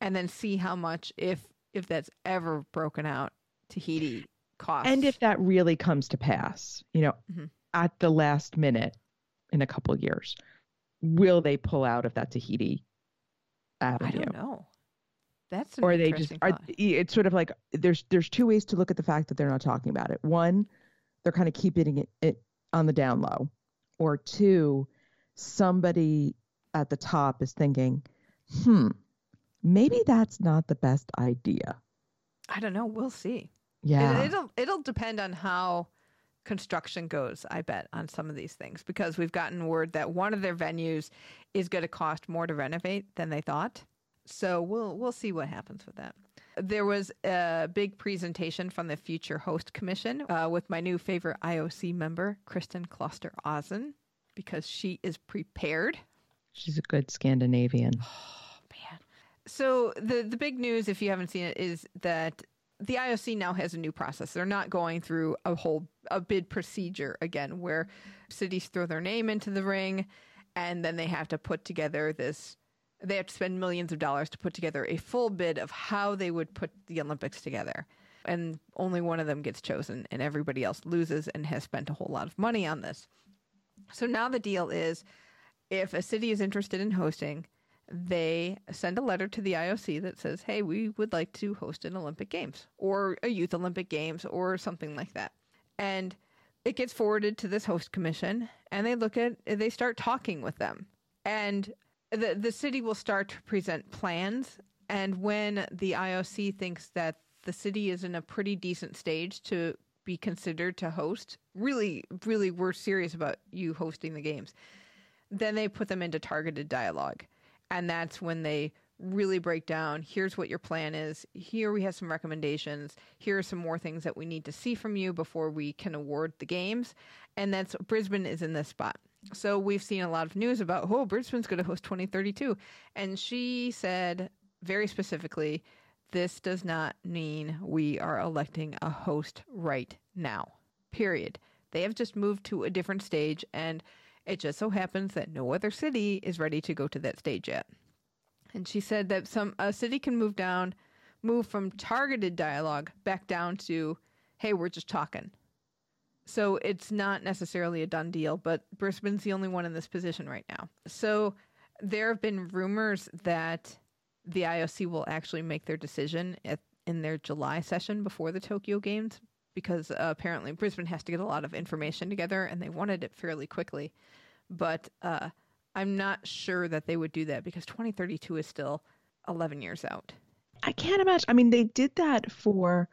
and then see how much if if that's ever broken out Tahiti costs. And if that really comes to pass, you know, mm-hmm. at the last minute in a couple years, will they pull out of that Tahiti avenue. I don't know. That's or they just are. It's sort of like there's there's two ways to look at the fact that they're not talking about it. One, they're kind of keeping it, it on the down low, or two, somebody at the top is thinking, hmm, maybe that's not the best idea. I don't know. We'll see. Yeah. It, it'll it'll depend on how construction goes. I bet on some of these things because we've gotten word that one of their venues is going to cost more to renovate than they thought. So we'll we'll see what happens with that. There was a big presentation from the Future Host Commission uh, with my new favorite IOC member, Kristin Kloster Aasen, because she is prepared. She's a good Scandinavian. Man. So the the big news, if you haven't seen it, is that the IOC now has a new process. They're not going through a whole a bid procedure again, where cities throw their name into the ring, and then they have to put together this. They have to spend millions of dollars to put together a full bid of how they would put the Olympics together, and only one of them gets chosen, and everybody else loses and has spent a whole lot of money on this. So now the deal is, if a city is interested in hosting, they send a letter to the IOC that says, "Hey, we would like to host an Olympic Games or a Youth Olympic Games or something like that." And it gets forwarded to this host commission and they look at they start talking with them. And the the city will start to present plans and when the IOC thinks that the city is in a pretty decent stage to be considered to host, really really we're serious about you hosting the games. Then they put them into targeted dialogue and that's when they really break down here's what your plan is here we have some recommendations here are some more things that we need to see from you before we can award the games. And that's brisbane is in this spot. So we've seen a lot of news about oh brisbane's going to host 2032 and she said very specifically this does not mean we are electing a host right now period. They have just moved to a different stage and it just so happens that no other city is ready to go to that stage yet. And she said that some a city can move down, move from targeted dialogue back down to, hey, we're just talking. So it's not necessarily a done deal, but Brisbane's the only one in this position right now. So there have been rumors that the IOC will actually make their decision at, in their July session before the Tokyo Games because uh, apparently Brisbane has to get a lot of information together and they wanted it fairly quickly. But uh, I'm not sure that they would do that because 2032 is still 11 years out. I can't imagine. I mean, they did that for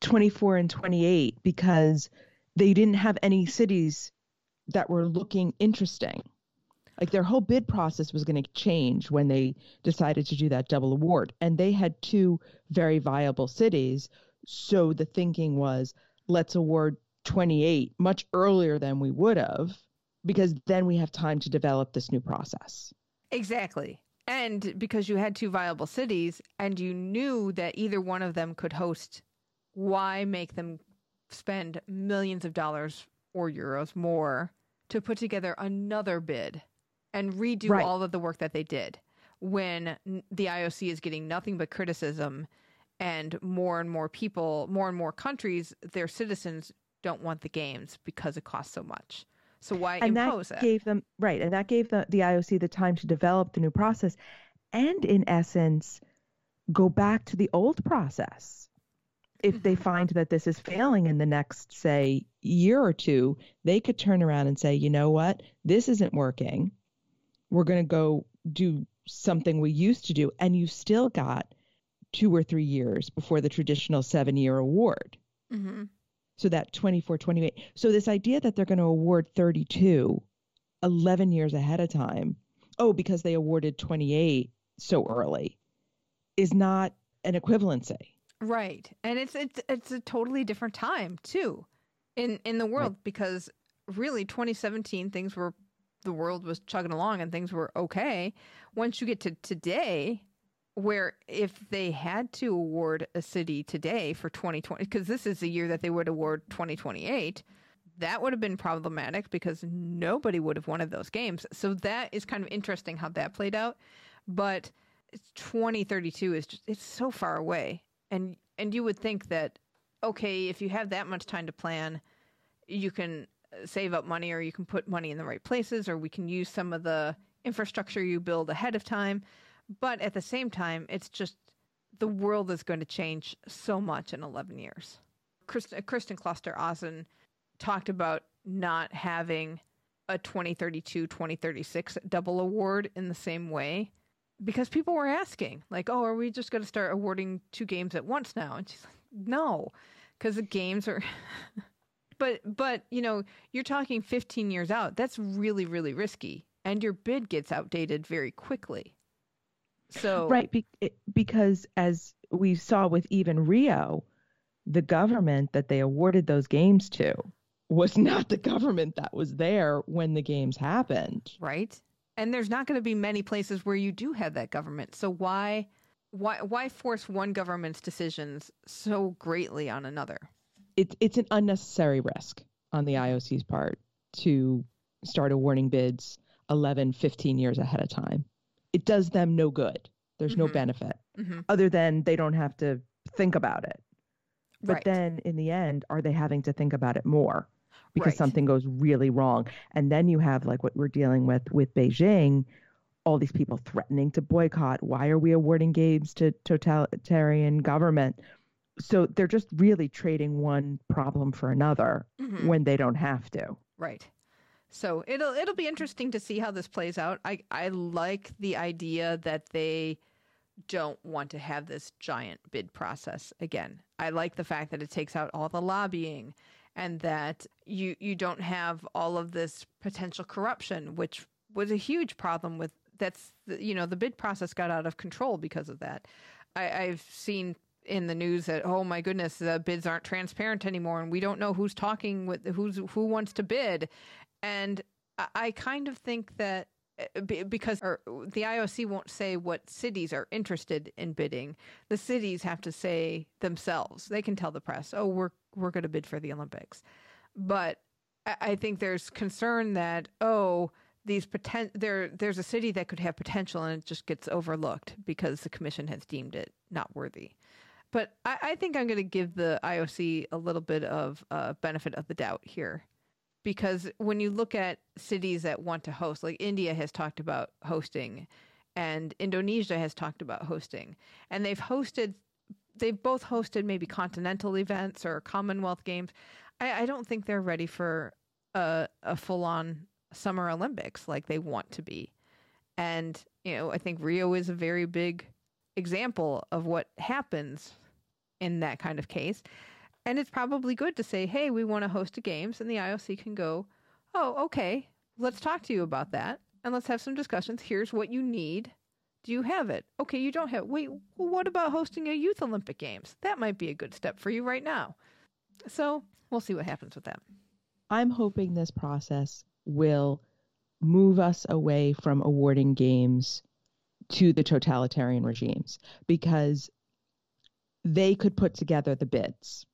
24 and 28 because they didn't have any cities that were looking interesting. Like their whole bid process was going to change when they decided to do that double award. And they had two very viable cities. So the thinking was let's award 28 much earlier than we would have because then we have time to develop this new process. Exactly. And because you had two viable cities and you knew that either one of them could host, why make them spend millions of dollars or euros more to put together another bid and redo Right. all of the work that they did when the IOC is getting nothing but criticism and more and more people, more and more countries, their citizens don't want the games because it costs so much. So why and impose that it? gave them right and that gave the, the ioc the time to develop the new process and in essence go back to the old process. If they mm-hmm. find that this is failing in the next say year or two they could turn around and say you know what? This isn't working. We're going to go do something we used to do. And you still got two or three years before the traditional seven year award hmm so that 24 28 so this idea that they're going to award 32 11 years ahead of time oh because they awarded 28 so early is not an equivalency Right. And it's it's it's a totally different time too in in the world because really 2017 things were the world was chugging along and things were okay. Once you get to today where if they had to award a city today for 2020 because this is the year that they would award 2028 that would have been problematic because nobody would have wanted those games. So that is kind of interesting how that played out. But 2032 is just it's so far away. And and you would think that okay, if you have that much time to plan, you can save up money or you can put money in the right places or we can use some of the infrastructure you build ahead of time. But at the same time, it's just the world is going to change so much in 11 years. Kristin, Kloster Aasen talked about not having a 2032 2036 double award in the same way because people were asking like oh are we just going to start awarding two games at once now and she's like no because the games are but but you know you're talking 15 years out that's really really risky and your bid gets outdated very quickly so right be- because as we saw with even rio the government that they awarded those games to was not the government that was there when the games happened. Right. And there's not going to be many places where you do have that government. So why why why force one government's decisions so greatly on another? It's it's an unnecessary risk on the IOC's part to start awarding bids 11, 15 years ahead of time. It does them no good. There's mm-hmm. no benefit mm-hmm. other than they don't have to think about it. But right. then in the end, are they having to think about it more? because right. something goes really wrong. And then you have like what we're dealing with with Beijing, all these people threatening to boycott. Why are we awarding games to totalitarian government? So they're just really trading one problem for another mm-hmm. when they don't have to. Right. So it'll it'll be mm-hmm. interesting to see how this plays out. I I like the idea that they don't want to have this giant bid process again. I like the fact that it takes out all the lobbying and that you you don't have all of this potential corruption, which was a huge problem with that's you know the bid process got out of control because of that. I, I've seen in the news that oh my goodness the bids aren't transparent anymore and we don't know who's talking with who's who wants to bid and i kind of think that uh, because the IOC won't say what cities are interested in bidding. The cities have to say themselves. They can tell the press, "Oh, we're we're going to bid for the Olympics. But I think there's concern that oh these poten- there there's a city that could have potential and it just gets overlooked because the commission has deemed it not worthy. But I, I think I'm going to give the IOC a little bit of uh, benefit of the doubt here, because when you look at cities that want to host, like India has talked about hosting, and Indonesia has talked about hosting, and they've hosted they've both hosted maybe continental events or Commonwealth Games. I, I don't think they're ready for a, a full on Summer Olympics like they want to be. And, you know, I think Rio is a very big example of what happens in that kind of case. And it's probably good to say, hey, we want to host a games, and the IOC can go, oh, okay, let's talk to you about that and let's have some discussions. Here's what you need do you have it? Okay, you don't have it. Wait, what about hosting a youth Olympic Games? That might be a good step for you right now. So we'll see what happens with that. I'm hoping this process will move us away from awarding games to the totalitarian regimes because they could put together the bids.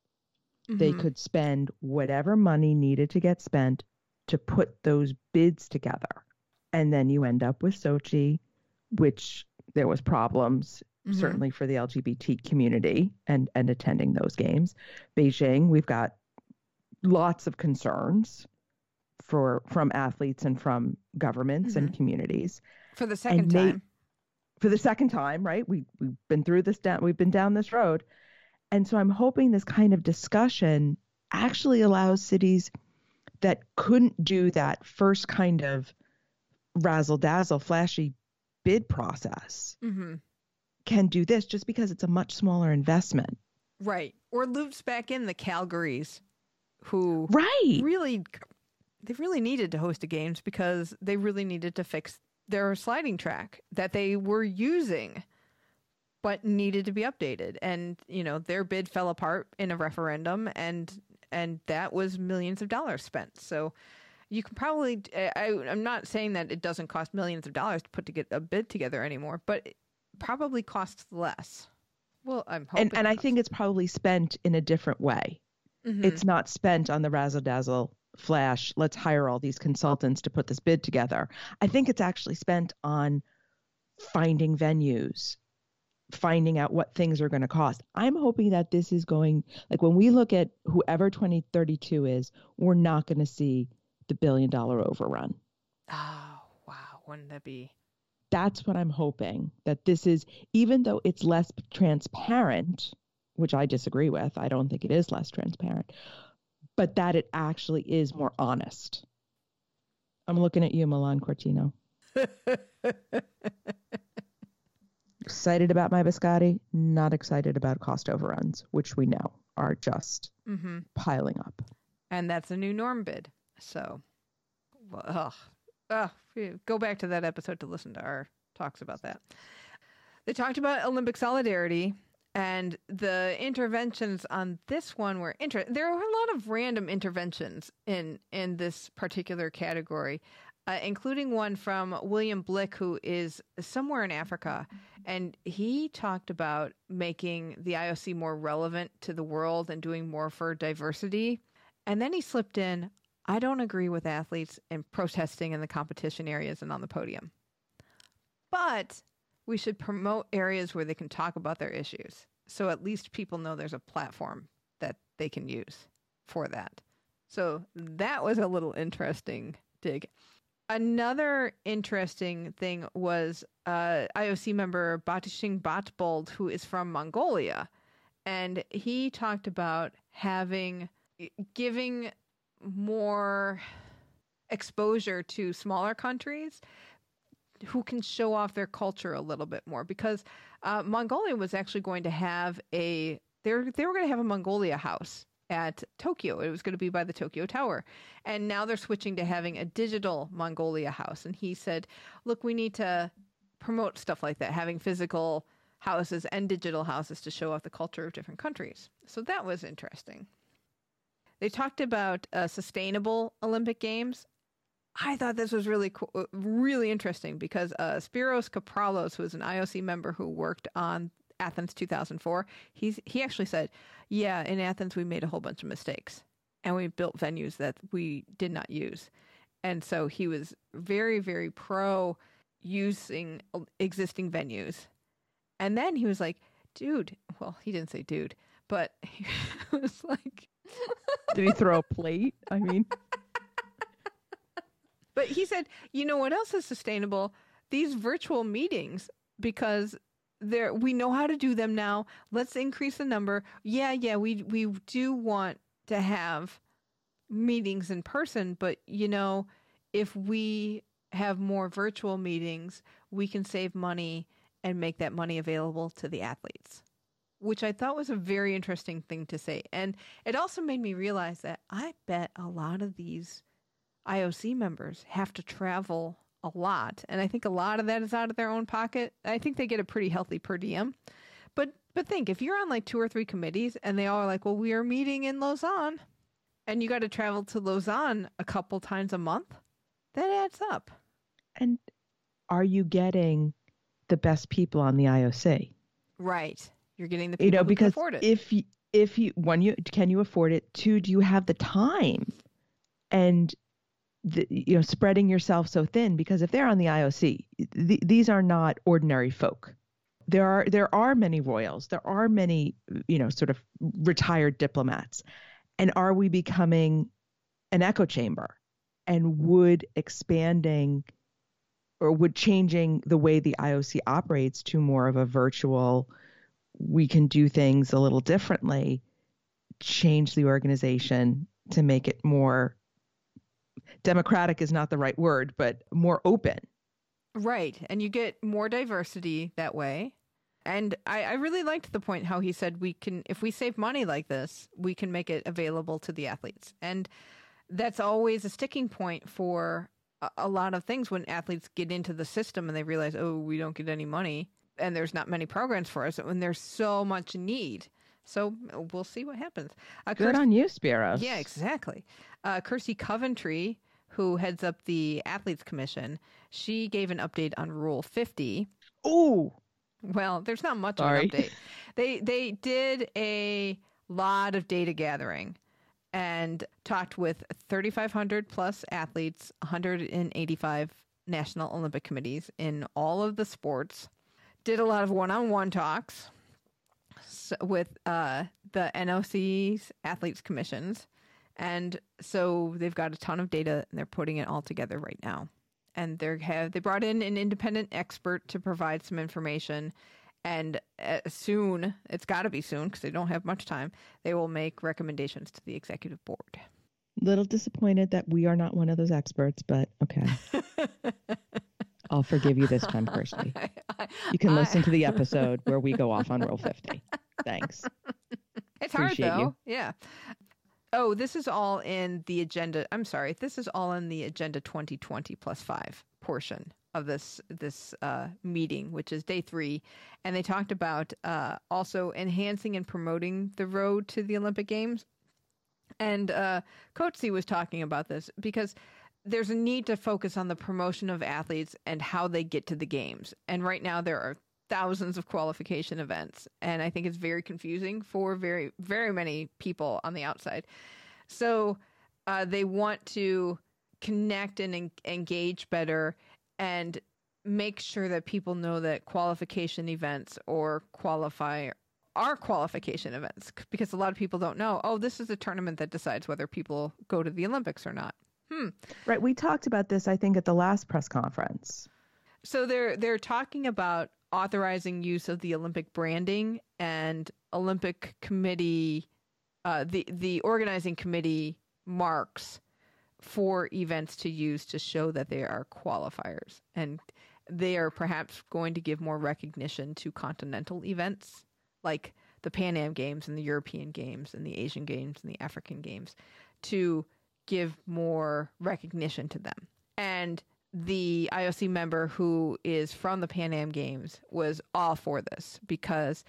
Mm-hmm. They could spend whatever money needed to get spent to put those bids together. And then you end up with Sochi which there was problems mm-hmm. certainly for the LGBT community and and attending those games. Beijing, we've got lots of concerns for from athletes and from governments mm-hmm. and communities. For the second time. For the second time, right? We we've been through this down we've been down this road. And so I'm hoping this kind of discussion actually allows cities that couldn't do that first kind of razzle dazzle flashy bid process mm-hmm. can do this just because it's a much smaller investment. Right. Or loops back in the Calgarys who right. really they really needed to host a games because they really needed to fix their sliding track that they were using but needed to be updated. And you know their bid fell apart in a referendum and and that was millions of dollars spent. So you can probably I, i'm not saying that it doesn't cost millions of dollars to put to get a bid together anymore but it probably costs less. Well i'm hoping and, and i think it's probably spent in a different way. Mm-hmm. it's not spent on the razzle dazzle flash let's hire all these consultants to put this bid together. I think it's actually spent on finding venues finding out what things are going to cost i'm hoping that this is going like when we look at whoever 2032 is we're not going to see the billion dollar overrun. Oh, wow. Wouldn't that be? That's what I'm hoping that this is, even though it's less transparent, which I disagree with, I don't think it is less transparent, but that it actually is more honest. I'm looking at you, Milan Cortina. excited about my biscotti, not excited about cost overruns, which we know are just Mm-hmm. piling up. And that's a new norm bid. So, well, ugh, ugh, go back to that episode to listen to our talks about that. They talked about Olympic solidarity, and the interventions on this one were inter. There were a lot of random interventions in in this particular category, uh, including one from William Blick, who is somewhere in Africa, and he talked about making the IOC more relevant to the world and doing more for diversity. And then he slipped in, I don't agree with athletes in protesting in the competition areas and on the podium. But we should promote areas where they can talk about their issues. So at least people know there's a platform that they can use for that. So that was a little interesting dig. Another interesting thing was uh, IOC member Battushig Batbold, who is from Mongolia. And he talked about having, giving more exposure to smaller countries who can show off their culture a little bit more because uh, Mongolia was actually going to have a they they were going to have a Mongolia house at Tokyo. It was going to be by the Tokyo Tower. And now they're switching to having a digital Mongolia house. And he said, "Look, we need to promote stuff like that, having physical houses and digital houses to show off the culture of different countries." So that was interesting. They talked about uh, sustainable Olympic Games. I thought this was really cool, uh, really interesting because uh, Spiros Kapralos, who is an IOC member who worked on Athens 2004, he's he actually said, "Yeah, in Athens we made a whole bunch of mistakes, and we built venues that we did not use." And so he was very, very pro using existing venues. And then he was like, "Dude," well, he didn't say "dude," but he was like, Did he throw a plate? I mean, But he said, you know what else is sustainable? These virtual meetings because there we know how to do them now. Let's increase the number. Yeah, yeah, we we do want to have meetings in person, but you know, if we have more virtual meetings, we can save money and make that money available to the athletes. Which I thought was a very interesting thing to say. And it also made me realize that I bet a lot of these IOC members have to travel a lot, and I think a lot of that is out of their own pocket. I think they get a pretty healthy per diem. But but think if you're on like two or three committees and they all are like, well, we are meeting in Lausanne, and you got to travel to Lausanne a couple times a month, that adds up. and are you getting the best people on the IOC? Right. You're getting the people you know who can because afford it. if you if you one you can you afford it two do you have the time and the, you know spreading yourself so thin because if they're on the IOC th- these are not ordinary folk. There are there are many royals there are many you know sort of retired diplomats. And are we becoming an echo chamber? And would expanding or would changing the way the IOC operates to more of a virtual we can do things a little differently, change the organization to make it more democratic is not the right word, but more open. Right. And you get more diversity that way. And I, I really liked the point how he said we can, if we save money like this, we can make it available to the athletes. And that's always a sticking point for a, a lot of things when athletes get into the system and they realize, oh, we don't get any money and there's not many programs for us when there's so much need. So we'll see what happens. Uh, Good on you, Spiros. yeah, exactly. Uh, Kirsty Coventry, who heads up the Athletes Commission, she gave an update on Rule 50. Ooh, Well, there's not much Sorry. of an update. They they did a lot of data gathering and talked with 3,500 plus athletes, 185 national Olympic committees in all of the sports. Did a lot of one-on-one talks with uh, the NOC's athletes commissions, and so they've got a ton of data and they're putting it all together right now. And they have they brought in an independent expert to provide some information. And uh, soon it's got to be soon because they don't have much time they will make recommendations to the executive board. Little disappointed that we are not one of those experts, but okay. I'll forgive you this time, Kirsty. You can listen to the episode where we go off on Rule 50. Thanks. It's hard Appreciate though. you. Yeah. Oh, this is all in the agenda. I'm sorry. This is all in the agenda 2020 plus five portion of this this uh, meeting, which is day three, and they talked about uh, also enhancing and promoting the road to the Olympic Games. And uh, Coetzee was talking about this because there's a need to focus on the promotion of athletes and how they get to the games. And right now there are thousands of qualification events, and I think it's very confusing for very very many people on the outside. So uh, they want to connect and en- engage better and make sure that people know that qualification events or qualify are qualification events because a lot of people don't know oh this is a tournament that decides whether people go to the olympics or not hmm Right. We talked about this, I think, at the last press conference. so they're they're talking about authorizing use of the olympic branding and olympic committee uh, the the organizing committee marks for events to use to show that they are qualifiers and they are perhaps going to give more recognition to continental events like the Pan Am Games and the European Games and the Asian Games and the African Games to give more recognition to them. And the IOC member who is from the Pan Am Games was all for this because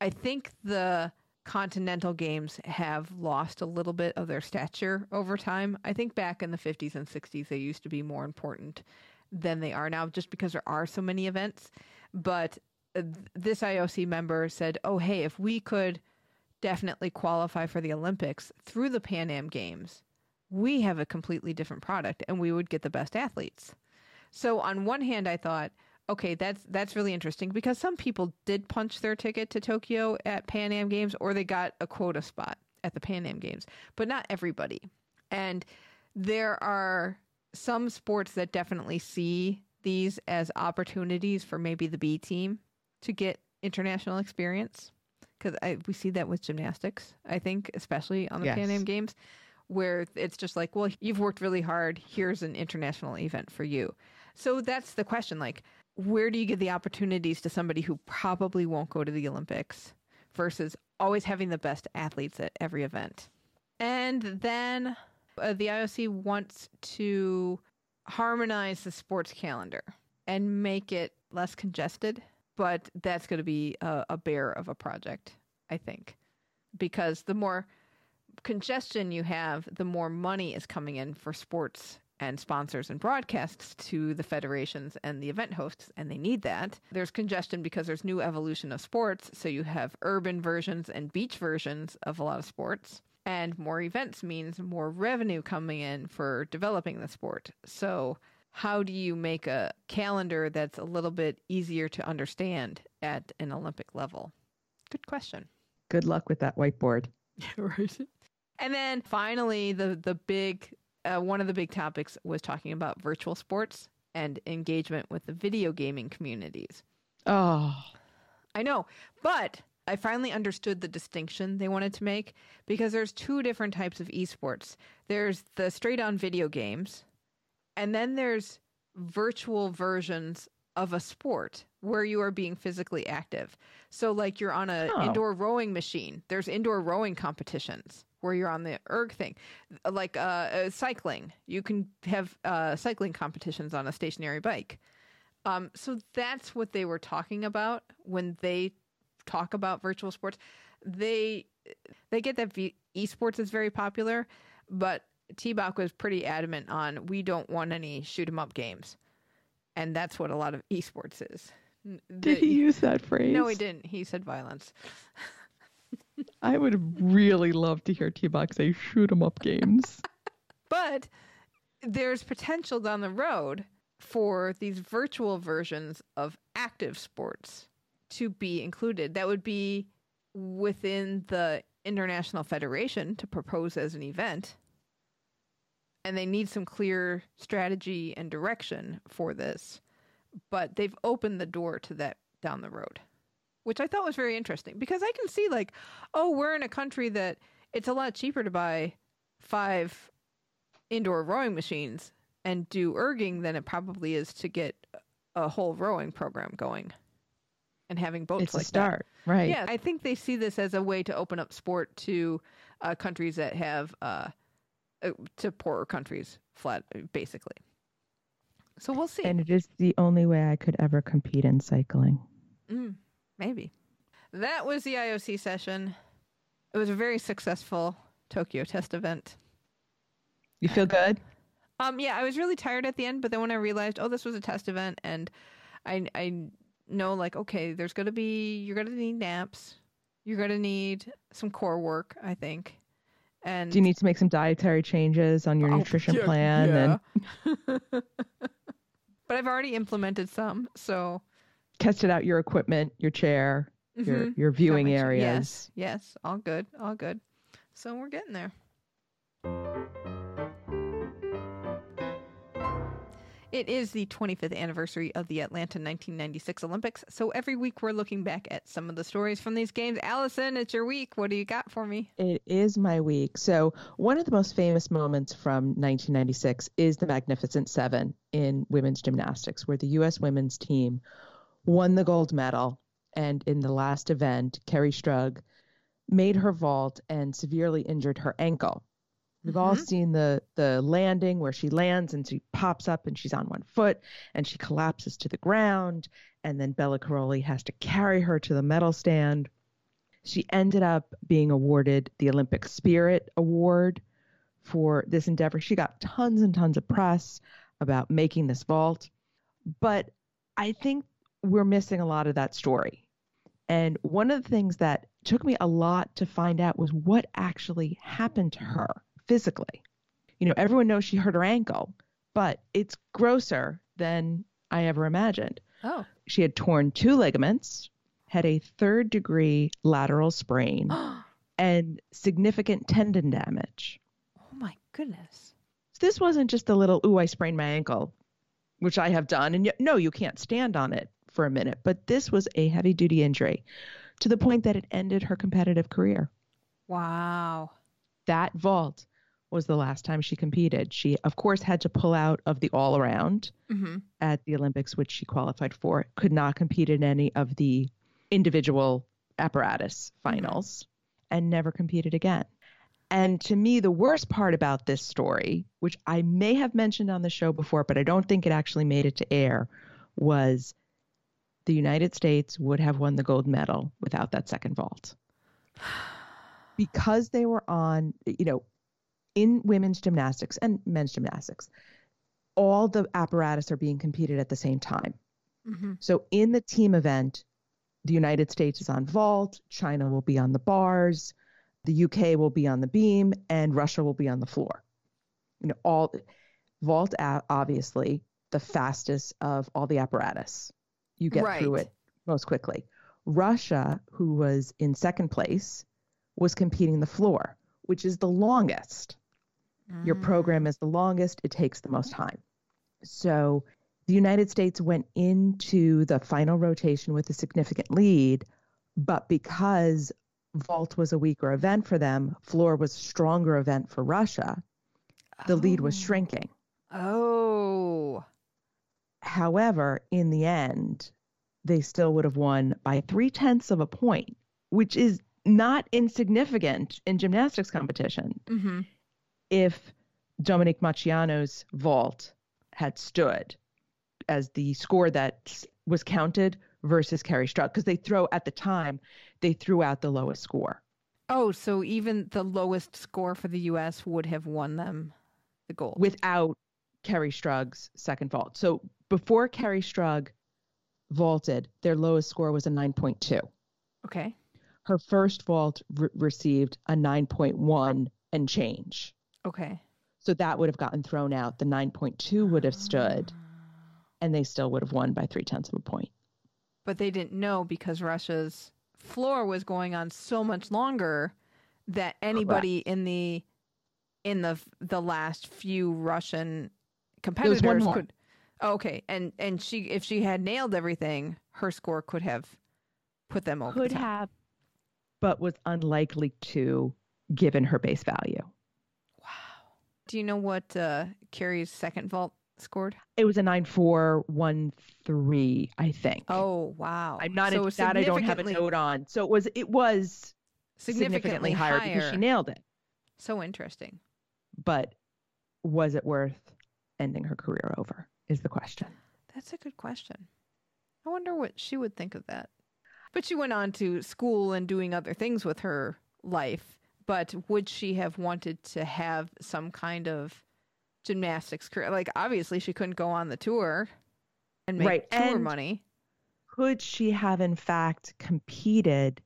I think the continental games have lost a little bit of their stature over time. I think back in the 50s and 60s they used to be more important than they are now just because there are so many events. But uh, this IOC member said, "Oh, hey, if we could definitely qualify for the Olympics through the Pan Am Games, we have a completely different product and we would get the best athletes." So on one hand, I thought, okay, that's that's really interesting because some people did punch their ticket to Tokyo at Pan Am Games or they got a quota spot at the Pan Am Games, but not everybody. And there are some sports that definitely see these as opportunities for maybe the B team to get international experience because we see that with gymnastics. I think, especially on the Pan Am Games, where it's just like, well, you've worked really hard. Here's an international event for you. So that's the question. Like, where do you give the opportunities to somebody who probably won't go to the Olympics versus always having the best athletes at every event? And then uh, the IOC wants to harmonize the sports calendar and make it less congested, but that's going to be a, a bear of a project, I think, because the more congestion you have, the more money is coming in for sports and sponsors and broadcasts to the federations and the event hosts, and they need that. There's congestion because there's new evolution of sports, so you have urban versions and beach versions of a lot of sports. And more events means more revenue coming in for developing the sport. So, how do you make a calendar that's a little bit easier to understand at an Olympic level? Good question. Good luck with that whiteboard. right. And then finally, the the big uh, one of the big topics was talking about virtual sports and engagement with the video gaming communities. Oh, I know, but I finally understood the distinction they wanted to make because there's two different types of esports. There's the straight on video games, and then there's virtual versions of a sport where you are being physically active. So like you're on a Oh. indoor rowing machine. There's indoor rowing competitions where you're on the erg thing. Like uh, uh, cycling. You can have uh, cycling competitions on a stationary bike. Um, so that's what they were talking about when they talk about virtual sports. They they get that v- esports is very popular, but T-Bach was pretty adamant on we don't want any shoot 'em up games, and that's what a lot of esports is. Did he use that phrase? No, he didn't. He said violence. I would really love to hear T-Bach say shoot 'em up games. But there's potential down the road for these virtual versions of active sports to be included. That would be within the International Federation to propose as an event. And they need some clear strategy and direction for this. But they've opened the door to that down the road, which I thought was very interesting because I can see, like, oh, we're in a country that it's a lot cheaper to buy five indoor rowing machines and do erging than it probably is to get a whole rowing program going and having boats It's like a start, that. right? Yeah, I think they see this as a way to open up sport to uh, countries that have uh, uh, to poorer countries, flat basically. So we'll see. And it is the only way I could ever compete in cycling. Mm, maybe. That was the IOC session. It was a very successful Tokyo test event. You feel good? Um, yeah, I was really tired at the end, but then when I realized, oh, this was a test event, and I I know like, okay, there's gonna be you're gonna need naps, you're gonna need some core work, I think, and Do you need to make some dietary changes on your Oh, nutrition yeah, plan and yeah. but I've already implemented some, so tested out your equipment, your chair, your Mhm. your viewing Got my ch- areas? Yes, yes, all good, all good. So we're getting there. It is the 25th anniversary of the Atlanta 1996 Olympics, so every week we're looking back at some of the stories from these games. Alison, it's your week. What do you got for me? It is my week. So, one of the most famous moments from 1996 is the Magnificent Seven in women's gymnastics, where the U.S. women's team won the gold medal. And in the last event, Kerri Strug made her vault and severely injured her ankle. We've all mm-hmm. seen the the landing where she lands and she pops up and she's on one foot and she collapses to the ground and then Bela Karolyi has to carry her to the medal stand. She ended up being awarded the Olympic Spirit Award for this endeavor. She got tons and tons of press about making this vault, but I think we're missing a lot of that story. And one of the things that took me a lot to find out was what actually happened to her physically. You know, everyone knows she hurt her ankle, but it's grosser than I ever imagined. Oh, She had torn two ligaments, had a third degree lateral sprain, and significant tendon damage. oh my goodness. This wasn't just a little, ooh, I sprained my ankle, which I have done. And yet, no, you can't stand on it for a minute. But this was a heavy duty injury to the point that it ended her competitive career. Wow. That vault was the last time she competed. She, of course, had to pull out of the all around Mm-hmm. at the Olympics, which she qualified for, could not compete in any of the individual apparatus finals, and never competed again. And to me, the worst part about this story, which I may have mentioned on the show before, but I don't think it actually made it to air, was the United States would have won the gold medal without that second vault. Because they were on, you know, in women's gymnastics and men's gymnastics, all the apparatus are being competed at the same time. Mm-hmm. So in the team event, the United States is on vault, China will be on the bars, the UK will be on the beam, and Russia will be on the floor. You know, all vault obviously the fastest of all the apparatus. You get through it most quickly. Russia, who was in second place, was competing the floor, which is the longest. Your program is the longest, it takes the most time. So the United States went into the final rotation with a significant lead, but because vault was a weaker event for them, floor was a stronger event for Russia, the lead was shrinking. Oh. However, in the end, they still would have won by three tenths of a point, which is not insignificant in gymnastics competition. Mm-hmm. If Dominique Moceanu's vault had stood as the score that was counted versus Kerri Strug, because they throw at the time, they threw out the lowest score. Oh, so even the lowest score for the U.S. would have won them the gold. without Kerri Strug's second vault. So before Kerri Strug vaulted, their lowest score was a 9.2. okay. Her first vault re- received a 9.1 and change. Okay. So that would have gotten thrown out. The 9.2 would have stood, and they still would have won by three tenths of a point. But they didn't know because Russia's floor was going on so much longer that anybody in the in the the last few Russian competitors one could oh, okay and and she if she had nailed everything her score could have put them over Could the top. have, but was unlikely to given her base value. Do you know what uh, Kerri's second vault scored? It was a nine four one three, I think. Oh wow! I'm not so that I don't have a note on. So it was it was Significantly, significantly higher, because she nailed it. So interesting. But was it worth ending her career over? Is the question. That's a good question. I wonder what she would think of that. But she went on to school and doing other things with her life. But would she have wanted to have some kind of gymnastics career? Like, obviously, she couldn't go on the tour and make Right, tour and- money. Could she have in fact competed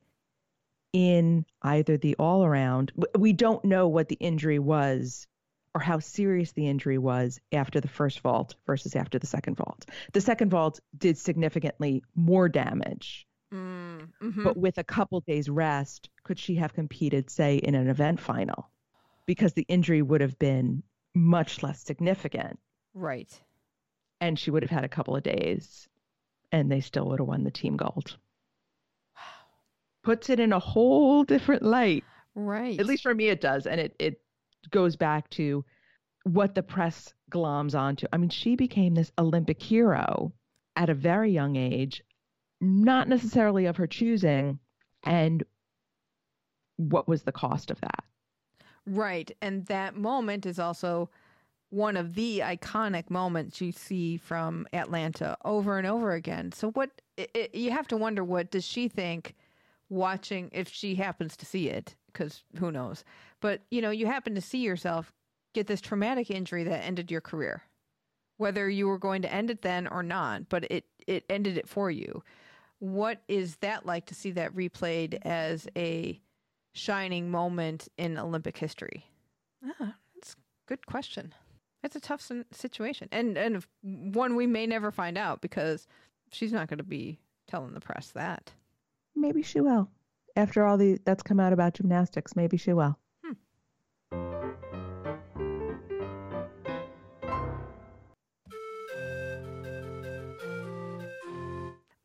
in either the all around? We don't know what the injury was or how serious the injury was after the first vault versus after the second vault. The second vault did significantly more damage, Mm, mhm. but with a couple days rest, could she have competed, say, in an event final? Because the injury would have been much less significant right. and she would have had a couple of days and they still would have won the team gold. Puts it in a whole different light. Right. At least for me, it does. And it, it goes back to what the press gloms onto. I mean, she became this Olympic hero at a very young age, not necessarily of her choosing. And what was the cost of that? Right. And that moment is also one of the iconic moments you see from Atlanta over and over again. So what i i you have to wonder what does she think watching if she happens to see it cuz who knows. But you know, you happen to see yourself get this traumatic injury that ended your career. Whether you were going to end it then or not, but it it ended it for you. What is that like to see that replayed as a shining moment in Olympic history? Ah, that's a good question. It's a tough situation, and and one we may never find out because she's not going to be telling the press that. Maybe she will. After all the that's come out about gymnastics, maybe she will.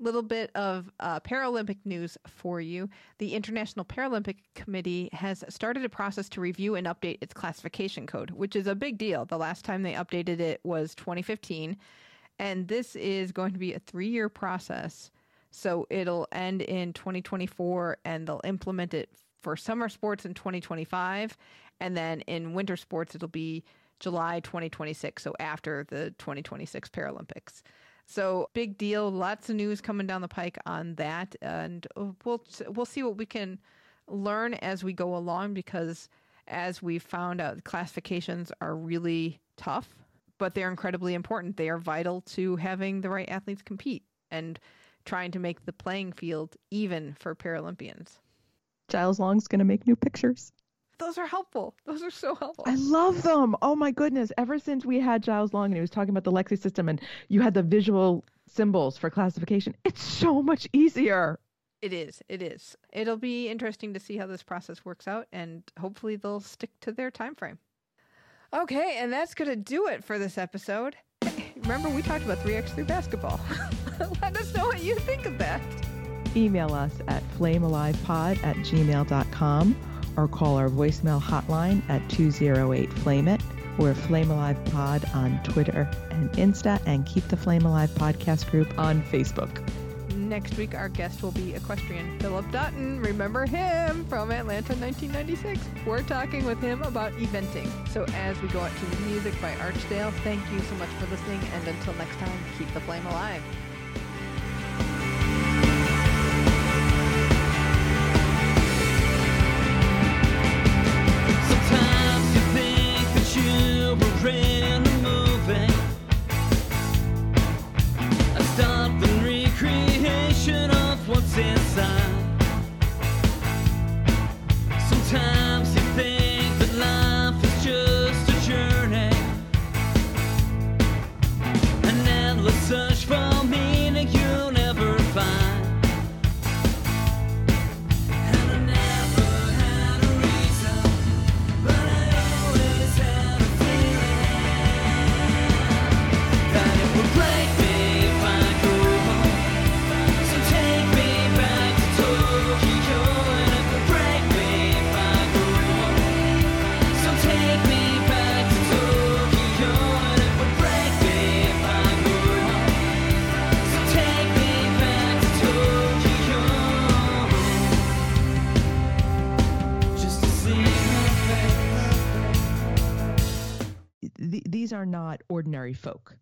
Little bit of uh, Paralympic news for you. The International Paralympic Committee has started a process to review and update its classification code, which is a big deal. The last time they updated it was 2015, and this is going to be a three year process. So it'll end in 2024, and they'll implement it for summer sports in 2025, and then in winter sports, it'll be July 2026, so after the 2026 Paralympics. So big deal. Lots of news coming down the pike on that, and uh, we'll we'll see what we can learn as we go along. Because as we found out, classifications are really tough, but they're incredibly important. They are vital to having the right athletes compete and trying to make the playing field even for Paralympians. Giles Long's going to make new pictures. Those are helpful. Those are so helpful. I love them. Oh my goodness. Ever since we had Giles Long and he was talking about the Lexi system and you had the visual symbols for classification, it's so much easier. It is. It is. It'll be interesting to see how this process works out, and hopefully they'll stick to their time frame. Okay, and that's gonna do it for this episode. Remember, we talked about 3x3 basketball. Let us know what you think of that. Email us at flamealivepod at gmail.com or call our voicemail hotline at 208 Flame It. We're Flame Alive Pod on Twitter and Insta, and keep the Flame Alive podcast group on Facebook. Next week, our guest will be equestrian Philip Dutton. Remember him from Atlanta 1996. We're talking with him about eventing. So, as we go out to the music by Archdale, thank you so much for listening. And until next time, keep the flame alive. Not ordinary folk.